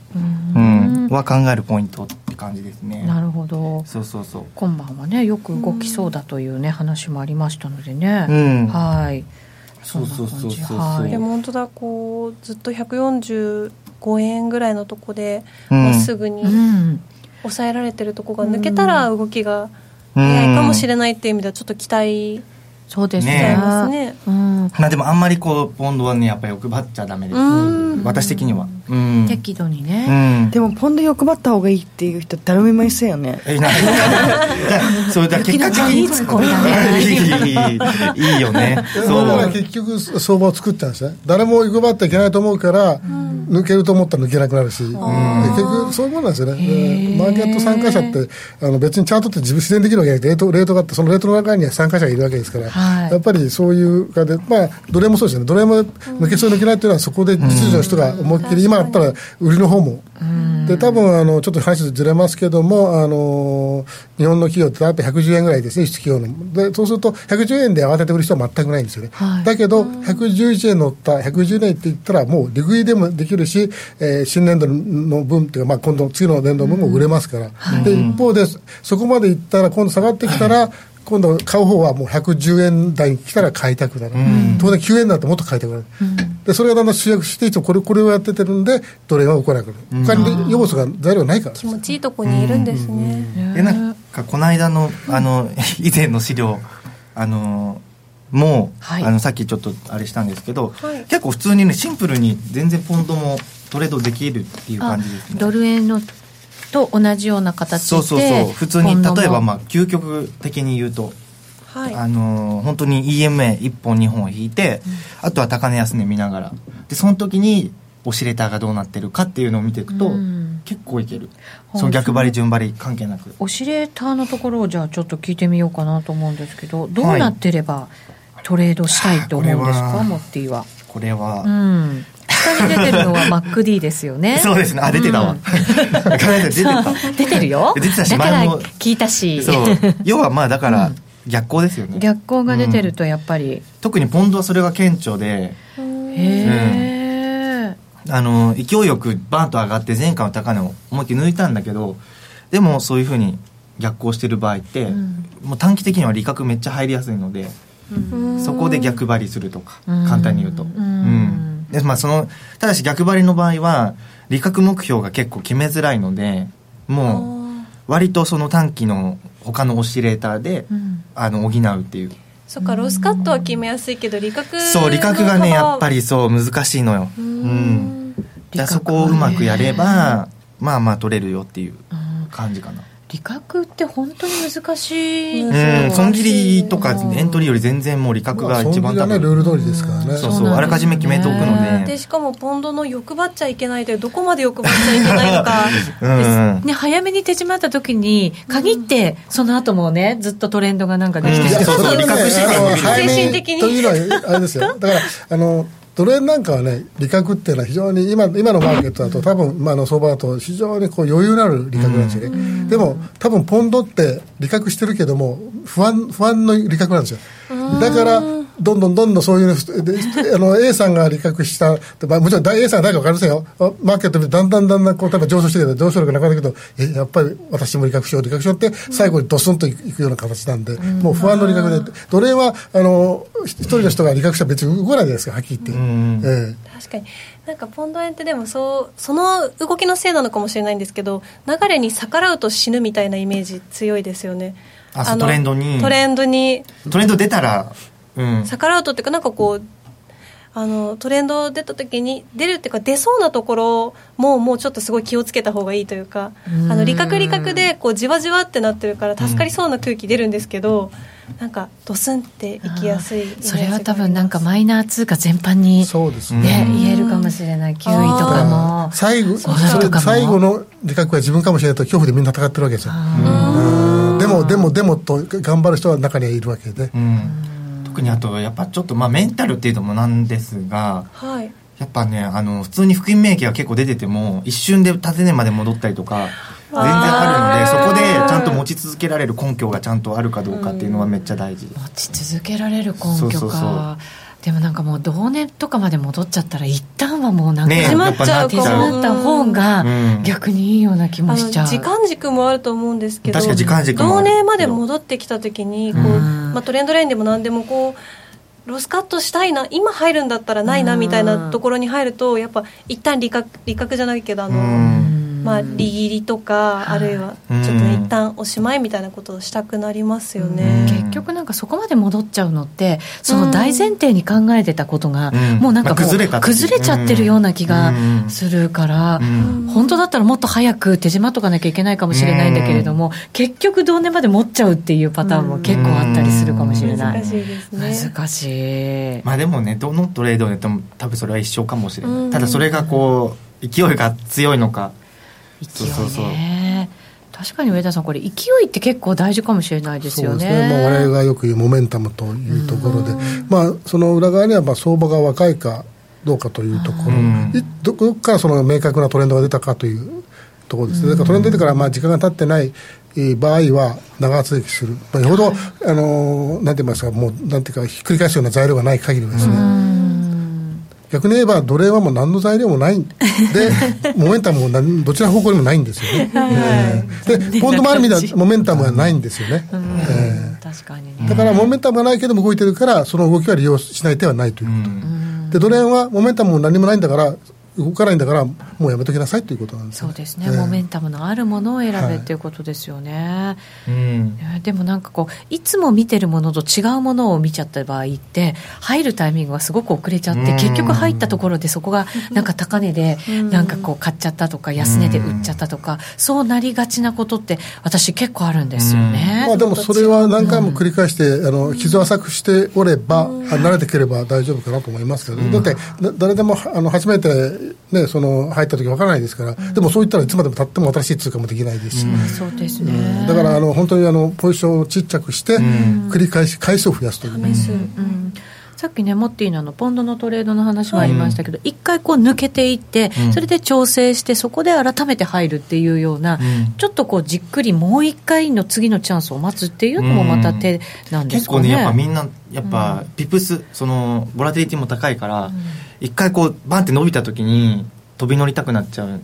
B: うん、は考えるポイントって感じですね。
A: なるほど。
B: そうそうそう。
A: 今晩はねよく動きそうだというね話もありましたのでね、
B: うん。
A: はい。
B: そうそうそうそう
A: そんな感じ。はい。
D: でも本当だこうずっと145円ぐらいのとこで
B: うん。
D: まっすぐに
A: うん
D: 抑えられてるとこが抜けたら動きが早いかもしれないっていう意味ではちょっと期待
A: そうですね。
B: ね
A: うん、
B: まあでもあんまりこうポンドはねやっぱ欲張っちゃダメです。
D: うん。
B: 私的には。うん
A: 適度に
B: う
A: ね、
B: ん。
F: でもポンド欲張った方がいいっていう人誰もいませんよね。
B: えなん それだ結果的に
A: いいツッコミだね。
B: いいいいいいよね。
C: だ
B: そ
C: から
B: う。
C: 結局相場を作っちゃうんですね。誰も欲張っていけないと思うから、抜けると思ったら抜けなくなるし、で結局そういうものなんですよね。でマーケット参加者ってあの別にチャートって自分自然できるわけじゃなくてレートレートがあってそのレートの中には参加者がいるわけですから、
A: はい。
C: やっぱりそういうかでまあどれもそうですよね。どれも抜けそう抜けないっていうのはそこで実需の人が思いっきり今あったら売りの方も。で多分あのちょっと話ずれますけどもあの日本の企業ってやっぱ110円ぐらいですね輸出企業の。でそうすると110円で慌てて売る人は全くないんですよね、
A: はい。
C: だけど111円乗った110円って言ったらもう利食いでもできるし、えー新年度の分っていうか、まあ、今度次の年度分も売れますから、で一方でそこまでいったら今度下がってきたら、今度買う方はもう110円台に来たら買いたくなる、当然9円だともっと買いたくなる、でそれがだんだん集約していつもこれこれをやっててるんでドル円は動かなくなる、他に要素が材料がないから。
D: 気持ちいいとこにいるんですね。
B: でなんかこの間のあの 以前の資料あのもう、
A: はい。
B: あのさっきちょっとあれしたんですけど、
D: はい。
B: 結構普通にねシンプルに全然ポンドもトレードできるっていう
A: あ
B: 感じですね。
A: ドル円のと同じような形で
B: そうそうそう。普通に例えばまあ究極的に言うと、
D: はい。
B: あのー本当に EMA1 本2本引いて、あとは高値安値見ながら。でその時にオシレーターがどうなってるかっていうのを見ていくと、
A: うん。
B: 結構いける。
A: あ
B: その逆張り順張り関係なく。
A: オシレーターのところをじゃあちょっと聞いてみようかなと思うんですけどどうなってればトレードしたいと思うんですか、
B: は
A: モッティは。
B: これは、
A: うん下に出てるのは MacD ですよね。
B: そうですね。あ出てたわ、
A: うん。
B: 出てた。
A: 出てるよ。
B: 出てたし
A: だから
B: 前も。
A: 聞いたし。
B: 要はまあだから逆光ですよね、
A: 逆光が出てるとやっぱり、
B: 特にポンドはそれが顕著で。
A: へえ、
B: あの勢いよくバーンと上がって前回の高値を思いっきり抜いたんだけどでもそういうふうに逆行してる場合って、
A: ん。
B: もう短期的には利確めっちゃ入りやすいので、そこで逆張りするとか、
A: うん。
B: 簡単に言うと、
A: うん。
B: うんでまあ、そのただし逆張りの場合は利確目標が結構決めづらいのでもう割とその短期の他のオシレーターで、
A: うん。
B: あの補うっていう。
D: そっかロスカットは決めやすいけど利確
B: そう利確がねやっぱ
D: り
B: りそう難しいのよ。うん。じゃあそこをうまくやればまあまあ取れるよっていう感じかな
A: 利確って本当に難しい。
D: うん
B: うん損切りとか
A: うん。
B: エントリーより全然もう利確が一番
C: まあ、
B: 多
C: 損切りはねルー
B: 分
C: ル通りですからね。
B: そう
A: そうなんですね。
B: そうあらかじめ決めておくので。
D: でしかもポンドの欲張っちゃいけないでどこまで欲張っちゃいけないのか。
B: うん
A: ね、早めに手締まった時に限ってその後もねずっとトレンドがなんかできてる、
B: うん。そうそう
C: れはね
B: 利確してから伸びる。
C: あの早め
D: 精神的に。
C: というのはあれですよ。だからあのドル円なんかはね、利確っていうのは非常に今今のマーケットだと多分、まあ、あの相場だと非常にこう余裕のある利確なんですよね。でも多分ポンドって利確してるけども不安不安の利確なんですよ。だからどんどんどんどんそういうであの A さんが利確した、まあ、もちろん A さんが誰か分かりませんよ。マーケットでだんだんだんだんこう例えば上昇してるけど上昇力なかったけどえやっぱり私も利確しよう利確しようって最後にドスンといくような形なんで、うん、もう不安の利確で。奴隷はあの一人の人が利確したら別に動かないじゃないですかはっきり言って、うん、
D: えー、確かに。なんかポンド円ってでもそうその動きのせいなのかもしれないんですけど流れに逆らうと死ぬみたいなイメージ強いですよね
B: あトレンドに。
D: トレンドに。
B: トレンド出たら
D: 逆らうとっていうかなんかこうあのトレンド出た時に出るっていうか出そうなところももうちょっとすごい気をつけた方がいいというかあの利確利確でこうじわじわってなってるから助かりそうな空気出るんですけど、うん、なんかドスンっていきやすい
A: それは多分なんかマイナー通貨全般に、そうですね、言えるかもしれない。キウイとかも。
C: 最後最後の利確は自分かもしれないと恐怖でみんな戦ってるわけですよでもでもでもと頑張る人は中にはいるわけで、うん。
B: 特にあとやっぱちょっとまあメンタルっていうのもなんですが、はい、やっぱねあの普通に腹筋免疫が結構出てても一瞬で縦根まで戻ったりとか全然あるのでそこでちゃんと持ち続けられる根拠がちゃんとあるかどうかっていうのはめっちゃ大事。持
A: ち続けられる根拠か。そうそうそうでもなんかもう同年とかまで戻っちゃったら一旦はもうなんか
D: 手まっちゃう
A: 手まった方が逆にいいような気もしちゃう、
D: 時間軸もあると思うんですけど
B: 確か時間軸
D: 同年まで戻ってきた時にこう、まあ、トレンドラインでも何でもこうロスカットしたいな今入るんだったらないなみたいなところに入るとやっぱ一旦利確利確じゃないけどあのまあ、利切りとか、あるいはちょっとね、一旦おしまいみたいなことをしたくなりますよね、
A: 結局なんかそこまで戻っちゃうのってその大前提に考えてたことが、もうなんか崩れちゃってるような気がするから、本当だったらもっと早く手締まっとかなきゃいけないかもしれないんだけれども、結局同年まで持っちゃうっていうパターンも結構あったりするかもしれない、
D: 難しいですね。
A: 難し
B: い。まあでもねどのトレードでも多分それは一緒かもしれない、ただそれがこう勢いが強いのか
A: 勢いねそうそう。確かに上田さんこれ勢いって結構大事かもしれないですよね。そうですね、
C: まあ、我々がよく言うモメンタムというところで、まあ、その裏側にはまあ相場が若いかどうかというところ、どこからその明確なトレンドが出たかというところですね、だからトレンド出てからまあ時間が経ってない場合は長続きする、まあ、よほど、あのなんて言いますか、もうなんていうか、ひっくり返すような材料がない限りですね。逆に言えば奴隷はもう何の材料もない。んで モメンタムもどちら方向にもないんですよね、えー、でポンドもある意味ではモメンタムがないんですよね、
A: えー、確かに、
C: ね、だからモメンタムがないけども動いてるからその動きは利用しない手はないということ、で奴隷はモメンタムも何もないんだから動かないんだからもうやめときなさいということなんです、
A: ね、そうですね、えー、モメンタムのあるものを選べっていうことですよね、はい、でもなんかこういつも見てるものと違うものを見ちゃった場合って入るタイミングがすごく遅れちゃって結局入ったところでそこがなんか高値でなんかこう買っちゃったとか安値で売っちゃったとかそうなりがちなことって私結構あるんですよね、
C: まあ、でもそれは何回も繰り返してあの傷浅くしておれば慣れてくれば大丈夫かなと思いますけど、だって誰でもあの初めてね、その入った時わからないですから、うん、でもそういったらいつまでも経っても新しい通貨もできないですし、うん、
A: そうですね、
C: だからあの本当にあのポジションをちっちゃくして、繰り返し回数を増やすという、ね、
A: さっきねモッティののポンドのトレードの話もありましたけど、一、回こう抜けていって、それで調整してそこで改めて入るっていうような、ちょっとこうじっくりもう一回の次のチャンスを待つっていうのもまた手なんですかね、結構ね
B: やっぱみんなやっぱ、ピプスそのボラティリティも高いから、一回こうバンって伸びた時に飛び乗りたくなっちゃう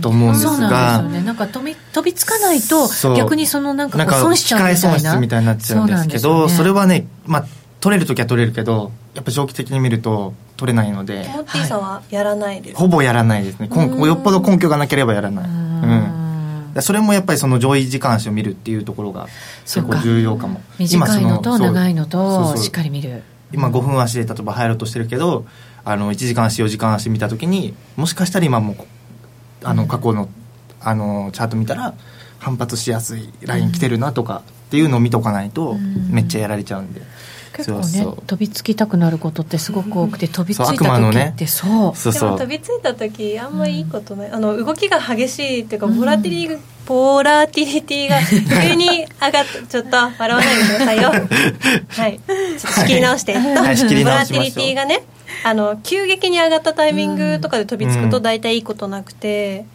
B: と思うんですが、そうなんですよね。
A: なんか飛び飛びつかないと逆にそのなんか損しちゃうみたいな。
B: 損失みたいになっちゃうんですけどそ、ね,、れはね、まあ、取れる時は取れるけどやっぱ長期的に見ると取れないので。
D: モッティさんはやらないです、
B: ほぼやらないですね。よっぽど根拠がなければやらない。うん。それもやっぱりその上位時間足を見るっていうところが結構重要かも。
A: 短いのと長いのとしっかり見る。
B: 今5分足で例えば入ろうとしてるけどあの1時間足4時間足見た時にもしかしたら今もあの過去のあのチャート見たら反発しやすいライン来てるなとかっていうのを見とかないとめっちゃやられちゃうんで。
A: 結構ね飛びつきたくなることってすごく多くて、飛びついた時ってそう,、
D: そう。でも飛びついた時あんまいいことない、あの動きが激しいっていうかボラティリ、ボラティリティが急に上がってちょっと笑わないでくださいよ。はい。ちょっと仕切り直して、はい、ボラティリティがねあの急激に上がったタイミングとかで飛びつくと大体いいことなくて、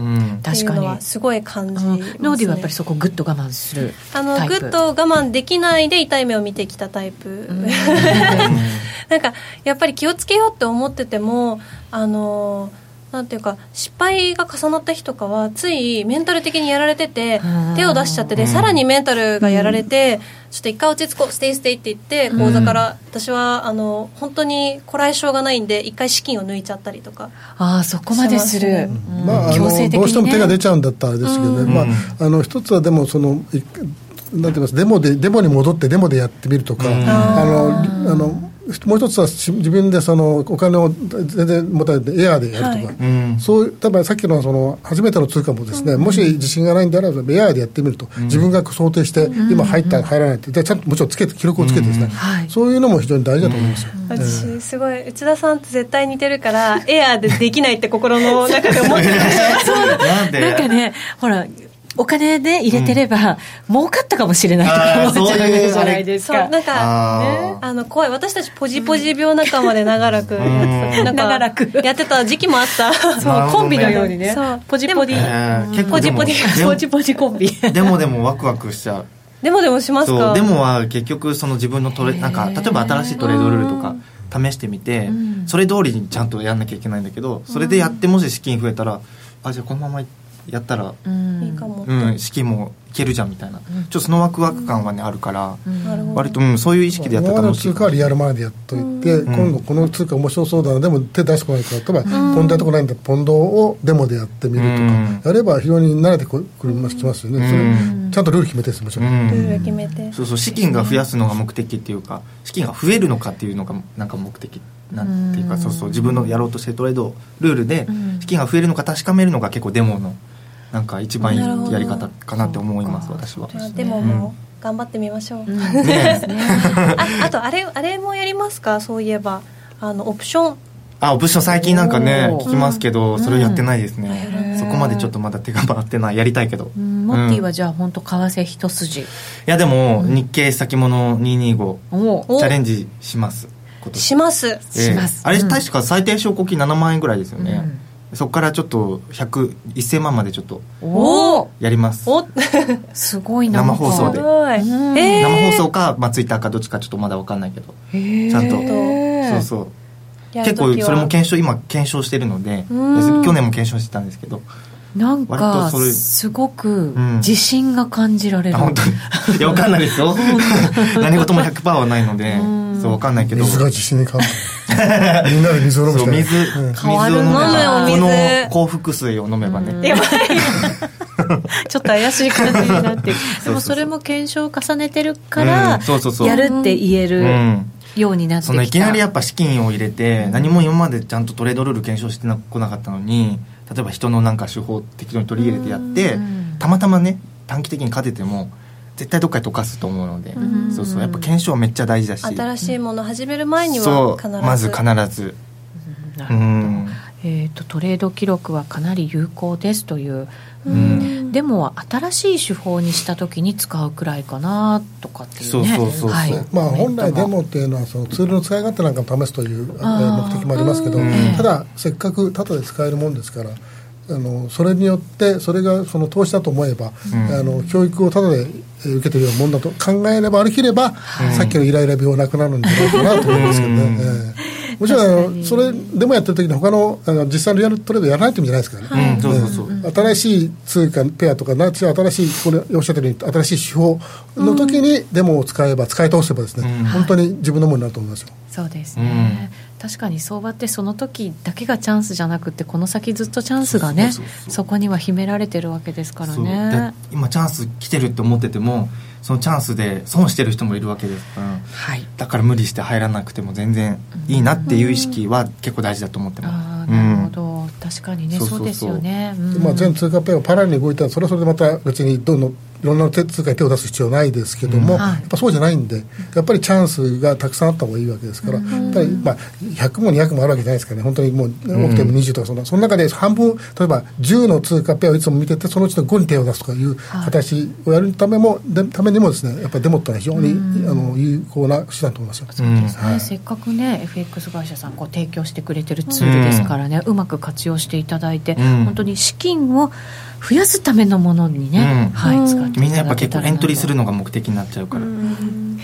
D: っていうのはすごい感じ、ね、
A: もってぃはやっぱりそこグッと我慢する
D: あのグッと我慢できないで痛い目を見てきたタイプ、なんかやっぱり気をつけようって思っててもあのなんていうか失敗が重なった日とかはついメンタル的にやられてて手を出しちゃっててさらにメンタルがやられて、ちょっと一回落ち着こう stay stay って言って口座から、私はあの本当にこらえ性がないんで一回資金を抜いちゃったりとか。
A: ああそこまでする、
C: まあ、強制的に、ね、どうしても手が出ちゃうんだったらあれですけどね、まあ、あの一つはでもそのなんて言います？デモでデモに戻ってデモでやってみるとか、あのあのもう一つは自分でそのお金を全然持たれてエアーでやるとか、はい、そう多分さっきのその初めての通貨もですね、うん、もし自信がないんであればエアーでやってみると、うん、自分が想定して今入った入らないって。ちゃんともちろんつけて記録をつけてですね、はい、そういうのも非常に大事だと思いますよ、
D: 私すごい内田さんと絶対似てるからエアーでできないって心の中で思ってました そう。
A: なんかねほらお金で入れてれば、うん、儲かったかもしれないとか思っちゃうじゃないですか。
D: なんか、ね、あの、怖い。私たちポジポジ病仲間で長らくやってた。長らく。やってた時期もあった。
A: そう、コンビのようにね。そう。ポジポジ。ポジポジ、ポジポジコンビ。
B: でもでもワクワクしちゃう。
D: でもでもしますか？
B: でもは結局その自分のトレ、なんか、例えば新しいトレードルールとか、試してみて、それ通りにちゃんとやんなきゃいけないんだけど、それでやってもし資金増えたら、あ、じゃあこのままやったら、いいかも、うん、式もいけるじゃんみたいな、ちょっとそのワクワク感はねあるから、割と、うん、そういう意識でやったら楽し
C: い通貨はリアルマネーでやっといて、今度この通貨面白そうだな。でも手出してこないから例えば、ポンドやってこないんだポンドをデモでやってみるとか、やれば非常に慣れてくるますきますよね、それちゃんとルール決めてですもちろん、ルール決
D: めて。
B: そうそう資金が増やすのが目的っていうか資金が増えるのかっていうのがなんか目的なんていうかそうそう自分のやろうとしてるトレードルールで資金が増えるのか確かめるのが結構デモのなんか一番いいやり方かなって思います私は。
D: でももう頑張ってみましょう、ねああとあれあれもやりますか？そういえばあのオプション。
B: あオプション最近なんかね聞きますけど、それやってないですね、そこまでちょっとまだ手が回ってない。やりたいけど、
A: モッティはじゃあ本当為替一筋。い
B: やでも、日経先物225チャレンジします
D: します、
A: します。
B: あれ確か最低証拠金7万円ぐらいですよね、そこからちょっと100 1000万までちょっとやります。お
A: すごい
B: な生放送で、生放送か、まあ、ツイッターかどっちかちょっとまだ分かんないけど。ちゃんと。そうそう。結構それも検証今検証してるので。去年も検証してたんですけど
A: なんかすごく自信が感じられる、
B: うん、本当に？いや分かんないですよ。何事も100%はないのでそう分かんないけど。
C: 水が自信に変わる。みんなで水を飲む
B: 水、水を飲めばこの幸福水を飲めばね、
A: ちょっと怪しい感じになってでもそれも検証を重ねてるから、やるって言える、ようになってきた。その
B: いきなりやっぱ資金を入れて、何も今までちゃんとトレードルール検証してこなかったのに例えば人のなんか手法適当に取り入れてやって、たまたまね短期的に勝てても絶対どっかで溶かすと思うので、うそうそうやっぱ検証めっちゃ大事だし。
D: 新しいもの始める前には必ず。
B: まず必ず。
A: うん。えーと、トレード記録はかなり有効ですという、うん、でも新しい手法にした時に使うくらいかなとかっていうね。
C: まあ本来デモっていうのはそのツールの使い勝手なんかを試すという目的もありますけど、ただせっかくタダで使えるもんですからあのそれによってそれがその投資だと思えば、うん、あの教育をただで受けてるようなもんだと考えればありきれば、はい、さっきのイライラ病はなくなるんじゃないかなと思いますけどね。えーもちろんそれでもやってる時に他のあの実際のリアルトレードやらないというんじゃないですからね、新しい通貨ペアとか新しいこれおっしゃったように新しい手法の時にデモを使えば使い通せばですね、うん、本当に自分のものになると思いますよ。
A: そうですね、うん、確かに相場ってその時だけがチャンスじゃなくてこの先ずっとチャンスがねそこには秘められてるわけですからね。
B: 今チャンス来てるって思っててもそのチャンスで損してる人もいるわけですから、はい、だから無理して入らなくても全然いいなっていう意識は結構大事だと思ってま
A: す、なるほど。確かにねそうですよね、
C: まあ、全通貨ペアがパラに動いたらそれはそれでまた別にどんどんいろんな通貨に手を出す必要ないですけども、うん。はい、やっぱそうじゃないんでやっぱりチャンスがたくさんあった方がいいわけですから、やっぱり、まあ、100も200もあるわけじゃないですかね。本当にもう多くても20とかそんな、その中で半分例えば10の通貨ペアをいつも見ててそのうちの5に手を出すとかいう形をやるためも、でためにもですねやっぱりデモってのは非常に、あの有効な手段と思いますよ、そうです
A: ね、はい、せっかくね FX 会社さんこう提供してくれてるツールですからね、うまく活用していただいて、本当に資金を増やすためのものにね、はい、使って
B: みんなやっぱ結構エントリーするのが目的になっちゃうから、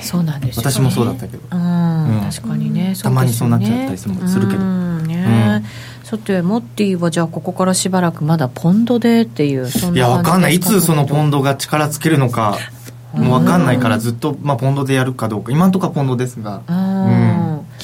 A: そうなんです、
B: 私もそうだったけど、
A: うん、確かにね。
B: たまにそうなっちゃったりするけど、ね。
A: さてモッティはじゃあここからしばらくまだポンドでっていう
B: いやわかんない。いつそのポンドが力つけるのかもう分かんないからずっと、まあ、ポンドでやるかどうか。今のところはポンドですが、うん、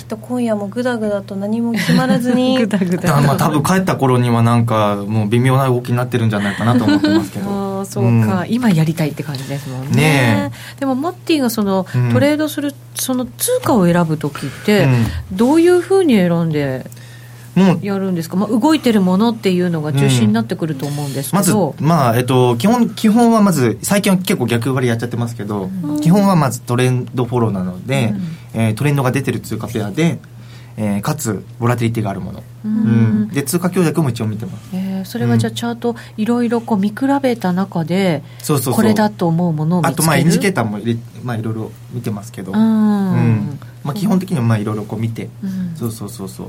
D: きっと今夜もぐだぐだと何も決まらずに。ぐだぐ
B: だまあ多分帰った頃にはなんかもう微妙な動きになってるんじゃないかなと思ってますけど。
A: あそうか、うん、今やりたいって感じですもんね。ねでもマッティがその、トレードするその通貨を選ぶ時って、どういうふうに選んでやるんですか、まあ、動いてるものっていうのが中心になってくると思うんですけど、
B: うん、まず、まあえっと、基本基本はまず最近は結構逆張りやっちゃってますけど、うん、基本はまずトレンドフォローなので、うん、えー、トレンドが出てる通貨ペアで、えー、かつボラティリティがあるもの、うん、で通貨強弱も一応見てます、
A: えー、それはじゃあチャートいろいろこう見比べた中で、そうそうこれだと思うものを見つける？
B: あとまあインジケーターもまあ、いろいろ見てますけど、うん。まあ、基本的にはまあいろいろこう見て、うん、そうそうそうそう、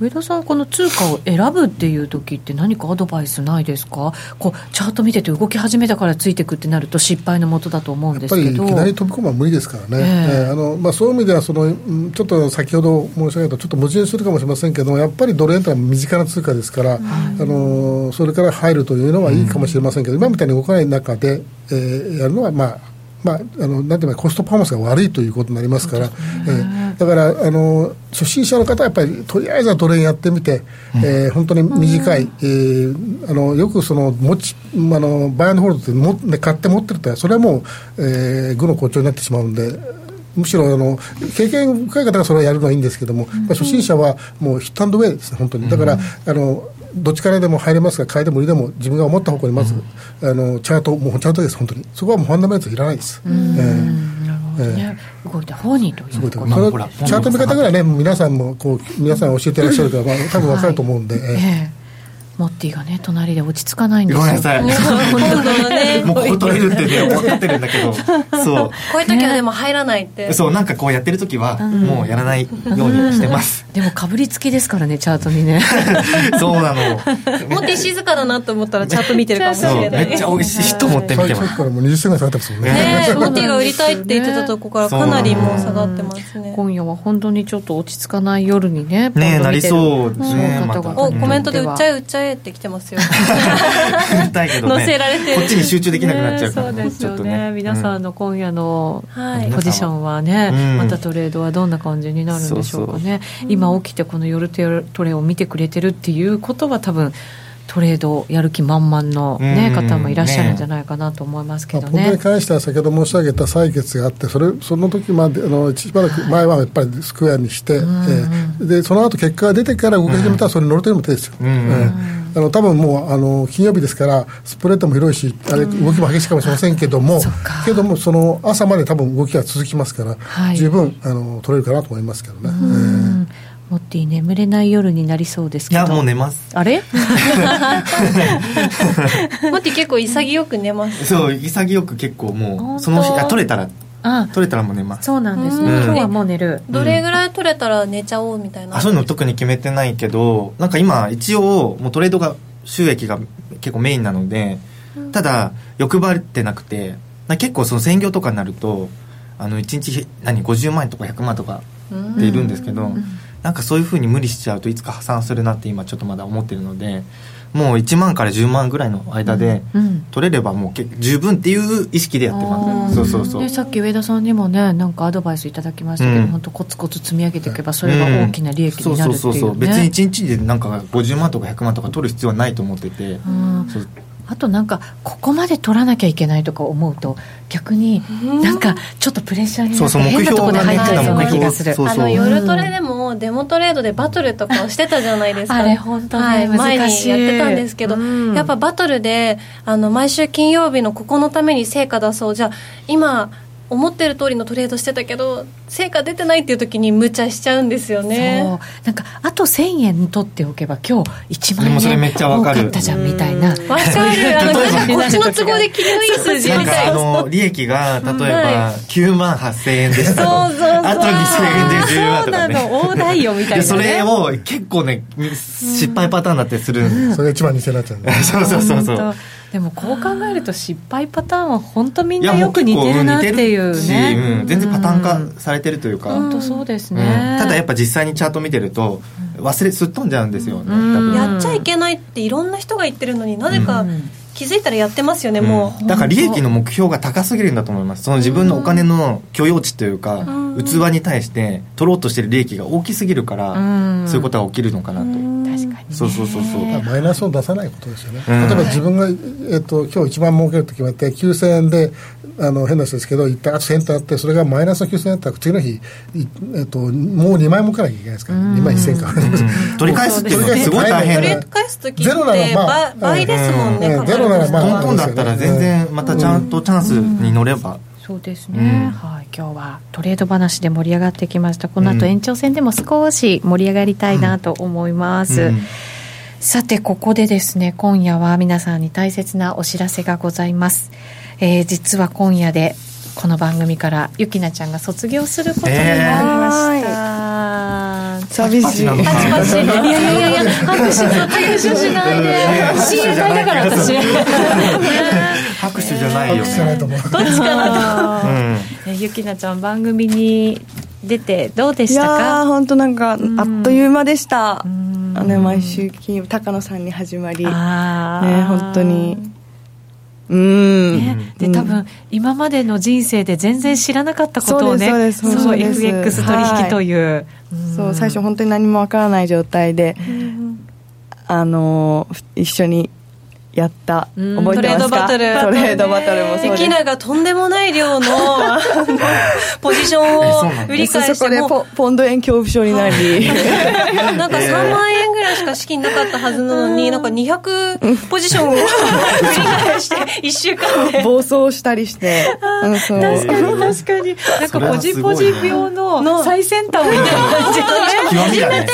A: 上田さんこの通貨を選ぶっていう時って何かアドバイスないですか？こうチャート見てて動き始めたからついていくってなると失敗のもとだと思うんですけど。や
C: っぱりいきなり飛び込むのは無理ですからね、えー、えー、あのまあ、そういう意味ではそのちょっと先ほど申し上げたちょっと矛盾するかもしれませんけどやっぱりドル円というのは身近な通貨ですから、あのそれから入るというのはいいかもしれませんけど、今みたいに動かない中で、えー、やるのはまあまあ、あのなんていうかコストパフォーマンスが悪いということになりますから、ね。えー、だからあの初心者の方はやっぱりとりあえずはトレインやってみて、うん、えー、本当に短い、えー、あのよくその持ちあのバイアンドホールドっても、ね、買って持ってるとそれはもう、えー、具の好調になってしまうんで。むしろあの経験深い方がそれをやるのはいいんですけども、うん、初心者はもうヒットアンドウェイですね、本当に。だから、うん、あのどっちからでも入れますが、買いでも売りでも、自分が思った方向にまず、うん、あのチャート、もうチャートです、本当に、そこはもうファンダメントいらないです。え
A: ーね、動いた方にということ、ま
C: あ、チャート見方ぐらいね、皆さんもこう皆さん教えてらっしゃるから、まあ、多分分かると思うんで。はい、えー
A: モッティがね隣で落ち着かないんです
B: よ。ごめんなさい。もうここ取れるってね 分かってるんだけど。そう。
D: こういう時はでも入らないって、
B: そうなんかこうやってる時はもうやらないようにしてます、
A: でもかぶりつきですからねチャートにね。
B: そうなの。
D: モッティ静かだなと思ったらチャート見てるかもしれない。
B: めっちゃ美味しいと思って見てます。さっきからもう20
C: 銭ぐらい下がってますもんね。
D: ねモッティが売りたいって言ってたとこからかなりもう下がってますね。
A: 今夜は本当にちょっと落ち着かない夜にね
B: ねなりそうですね
D: おコメントで売っちゃえ売っちゃえって来てますよ。
B: たいけど、ね、
D: 載せられて
B: こっちに集中できなくなっちゃうから、
A: ね、そうですよね、ね、皆さんの今夜のポジションはね、またトレードはどんな感じになるんでしょうかね。今起きてこの夜トレを見てくれてるっていうことは多分トレードやる気満々の、ね、方もいらっしゃるんじゃないかなと思いますけどね。
C: ねに関しては先ほど申し上げた採決があってそれその時まであのしばらく前はやっぱりスクエアにして、えー、でその後結果が出てから動き始めたらそれに乗るというのも手ですよ。えーあの多分もうあの金曜日ですからスプレッドも広いしあれ動きも激しいかもしれませんけども、けどもその朝まで多分動きが続きますから、はい、十分あの取れるかなと思いますけどね。
A: モッティ眠れない夜になりそうですけど。
B: いやもう寝ます。
A: あれ？モ
D: ッティ結構潔く寝ます。
B: そう潔く結構もうその日あ取れたらあ。取れたらもう寝ます。
A: そうなんですね、うん、今日はもう寝る。
D: どれぐらい取れたら寝ちゃおうみたいな、
B: あそういうの特に決めてないけどなんか今一応もうトレードが収益が結構メインなので、ただ欲張ってなくて結構その専業とかになるとあの1日何50万円とか100万とかっているんですけど、うんなんかそういうふうに無理しちゃうといつか破産するなって今ちょっとまだ思ってるのでもう1万から10万ぐらいの間で取れればもう十分っていう意識でやってます、そうそうそう。
A: でさっき上田さんにもねなんかアドバイスいただきましたけど、うん、本当コツコツ積み上げていけばそれが大きな利益になるっていう、ね、そうそうそう
B: 別に1日でなんか50万とか100万とか取る必要はないと思ってて、う。ん、
A: あとなんかここまで取らなきゃいけないとか思うと逆になんかちょっとプレッシャーになって変なとこで入っちゃいそうな気がする。
D: あの夜トレでもデモトレードでバトルとかをしてたじゃないですか。
A: あれ本当に、
D: はい、前にやってたんですけど、うん、やっぱバトルであの毎週金曜日のここのために成果出そう。じゃあ今思ってる通りのトレードしてたけど成果出てないっていう時に無茶しちゃうんですよね。
A: そう。なんかあと1000円取っておけば今日1万円
B: それめっちゃわか
A: る。ったじゃんみたいな。わかる。
D: あの こっちの都合で切りのいい数字みたいな。
B: あの利益が例えば9万8000円でしたそうそうそう。あと2000円で10万とかね。
A: 大台よみたいな、ね、
B: それを結構ね失敗パターンだったりする、
C: うん、それが1万2000円になっちゃうん
B: そうそうそうそう
A: でもこう考えると失敗パターンは本当みんなよく似てるなっていうね、
B: うん、全然パターン化されてるというか、
A: 本当そうですね、
B: ただやっぱ実際にチャート見てると忘れすっ飛んじゃうんですよ
D: ね、やっちゃいけないっていろんな人が言ってるのになぜか、気づいたらやってますよね、も
B: う。だから利益の目標が高すぎるんだと思います。その自分のお金の許容値というか、器に対して取ろうとしてる利益が大きすぎるから、そういうことが起きるのかなと。
A: 確かに、ね、
B: そうそうそうそう。
C: マイナスを出さないことですよね、例えば自分が、えーと、今日一番儲けると決まって9000円であの変な人ですけど一旦1000円とあってそれがマイナスの9000円だったら次の日、えーと、もう2万円儲けなきゃいけないですから、ね、2万1000円か、
B: 取り返すっていうのはすごい大変
D: 取り返す時って倍,、倍ですもんね、
C: ゼロならま
B: あトントンだったら全然またちゃんとチャンスに乗れば、
A: そうですね、はい、今日はトレード話で盛り上がってきました。この後延長戦でも少し盛り上がりたいなと思います、うん。うんさてここでですね今夜は皆さんに大切なお知らせがございます、えー、実は今夜でこの番組からゆきなちゃんが卒業することになりました、
F: え。ー、寂しい。
A: パチパチいやいやいや拍手拍手しないで親友会だか。ら私
B: 拍手じゃないよ、ね、
C: どっち
A: か。なと、うん、ゆきなちゃん番組に出てどうでしたか。い
F: や本当なんか。あっという間でした、うんあの毎週金曜高野さんに始まりね本当にうん、
A: ね、で多分今までの人生で全然知らなかったことをねそうそうそう FX 取引という、はい、
F: そう最初本当に何もわからない状態で、あの一緒にやった。覚えてますか？トレードバトル。トレードバトルもそう
D: です。がとんでもない量の ポジションを売り返して
F: そこでポポンド円恐怖症になり。
D: なんか3万円ぐらいしか資金なかったはずなのになんか200ポジションを 売り返して1週間で。
F: 暴走したりして。
A: 確かに確かに。なんかポジポジ病の最先端みたいな感
D: じで初めて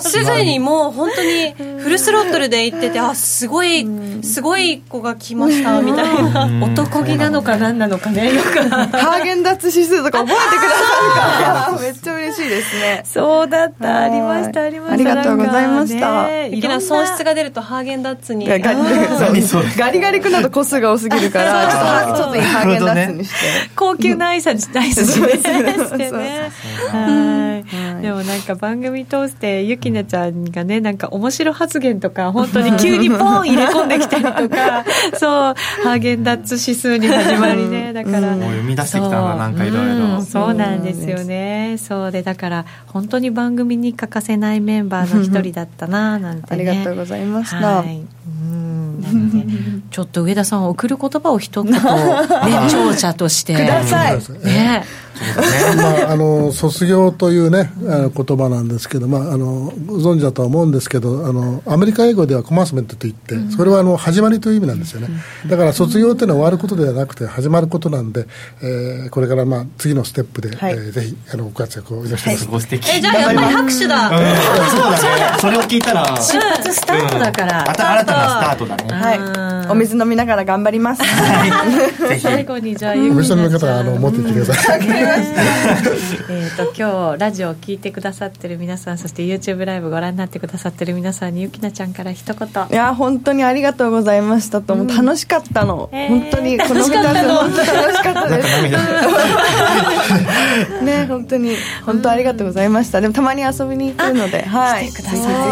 D: すぐにもう本当にフルスロットルで行っててあすごいすごい子が来ましたみたいな。
A: 男気なのか何なのかねよく
F: ハーゲンダッツ指数とか覚えてくださるか めっちゃ嬉しいですね。
A: そうだった。ありましたありました。あ
F: りがとうございました。
D: いきなり損失が出るとハーゲンダッツに
F: ガリガリガリ君だと個数が多すぎるからちょっとハーゲンダッツにして。
A: 高級な挨拶挨拶 してね。はい。でもなんか番組通してゆきなちゃん。がねなん。か面白発言とか本当に急にポン入れ込んできたりとかそうハーゲンダッツ指数に始まりね。だから、
B: もう読み出してきたんだなんかいろいろ。
A: そう。なんですよね。そうでだから本当に番組に欠かせないメンバーの一人だったななんて、
F: ね、ありがとうございました、はい、うん。
A: なので ちょっと上田さん送る言葉を一言ね 聴者として。
F: ください。
A: ね
C: まあ、あの卒業というね言葉なんですけど、まあ、あのご存知だとは思うんですけどあのアメリカ英語ではコマースメントといってそれはあの始まりという意味なんですよね。だから卒業というのは終わることではなくて始まることなんで、えー、これからまあ次のステップで、はい、えー、ぜひあのご活躍をお祈りしてます、
B: はい、
D: えじゃあやっぱり拍手だ、うん、そう
B: だね。それを聞いたら
A: 出発スタートだから、
B: また新たなスタートだね。
F: はい。お水飲みながら頑張ります、は
A: い、最後にじゃあお
C: 水飲み方あの持っていってください
A: えっと今日ラジオを聞いてくださってる皆さんそして YouTube ライブご覧になってくださってる皆さんにゆきなちゃんから一言。
F: いや本当にありがとうございましたと、うん、楽しかったの、えー、本当にこの2つ本当楽しかったです。ね本当に本当ありがとうございました、でもたまに遊びに行くので。はい。
A: ぜひぜ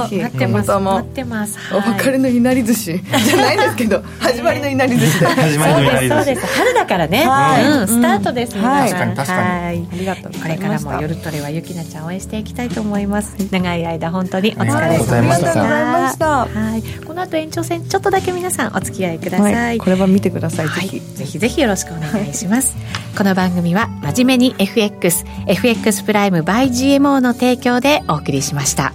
A: ひ。待ってます。待ってます、
F: お別れのいなり寿司。じゃないですけど始まりのいなり寿司。で
B: 始まりのいなり寿司。
A: そうです春だからね、はい。うん、スタートですね、
B: 確かに確か
A: はい。ありがとうこれからも夜トレはゆきなちゃん応援していきたいと思います。長い間本当にお疲れ様でした、ありがとうございました。はい。この後延長戦ちょっとだけ皆さんお付き合いください、はい、
F: これは見てください、
A: はい、ぜひ。ぜひよろしくお願いします、この番組は真面目に FXFX プライム by GMO の提供でお送りしました。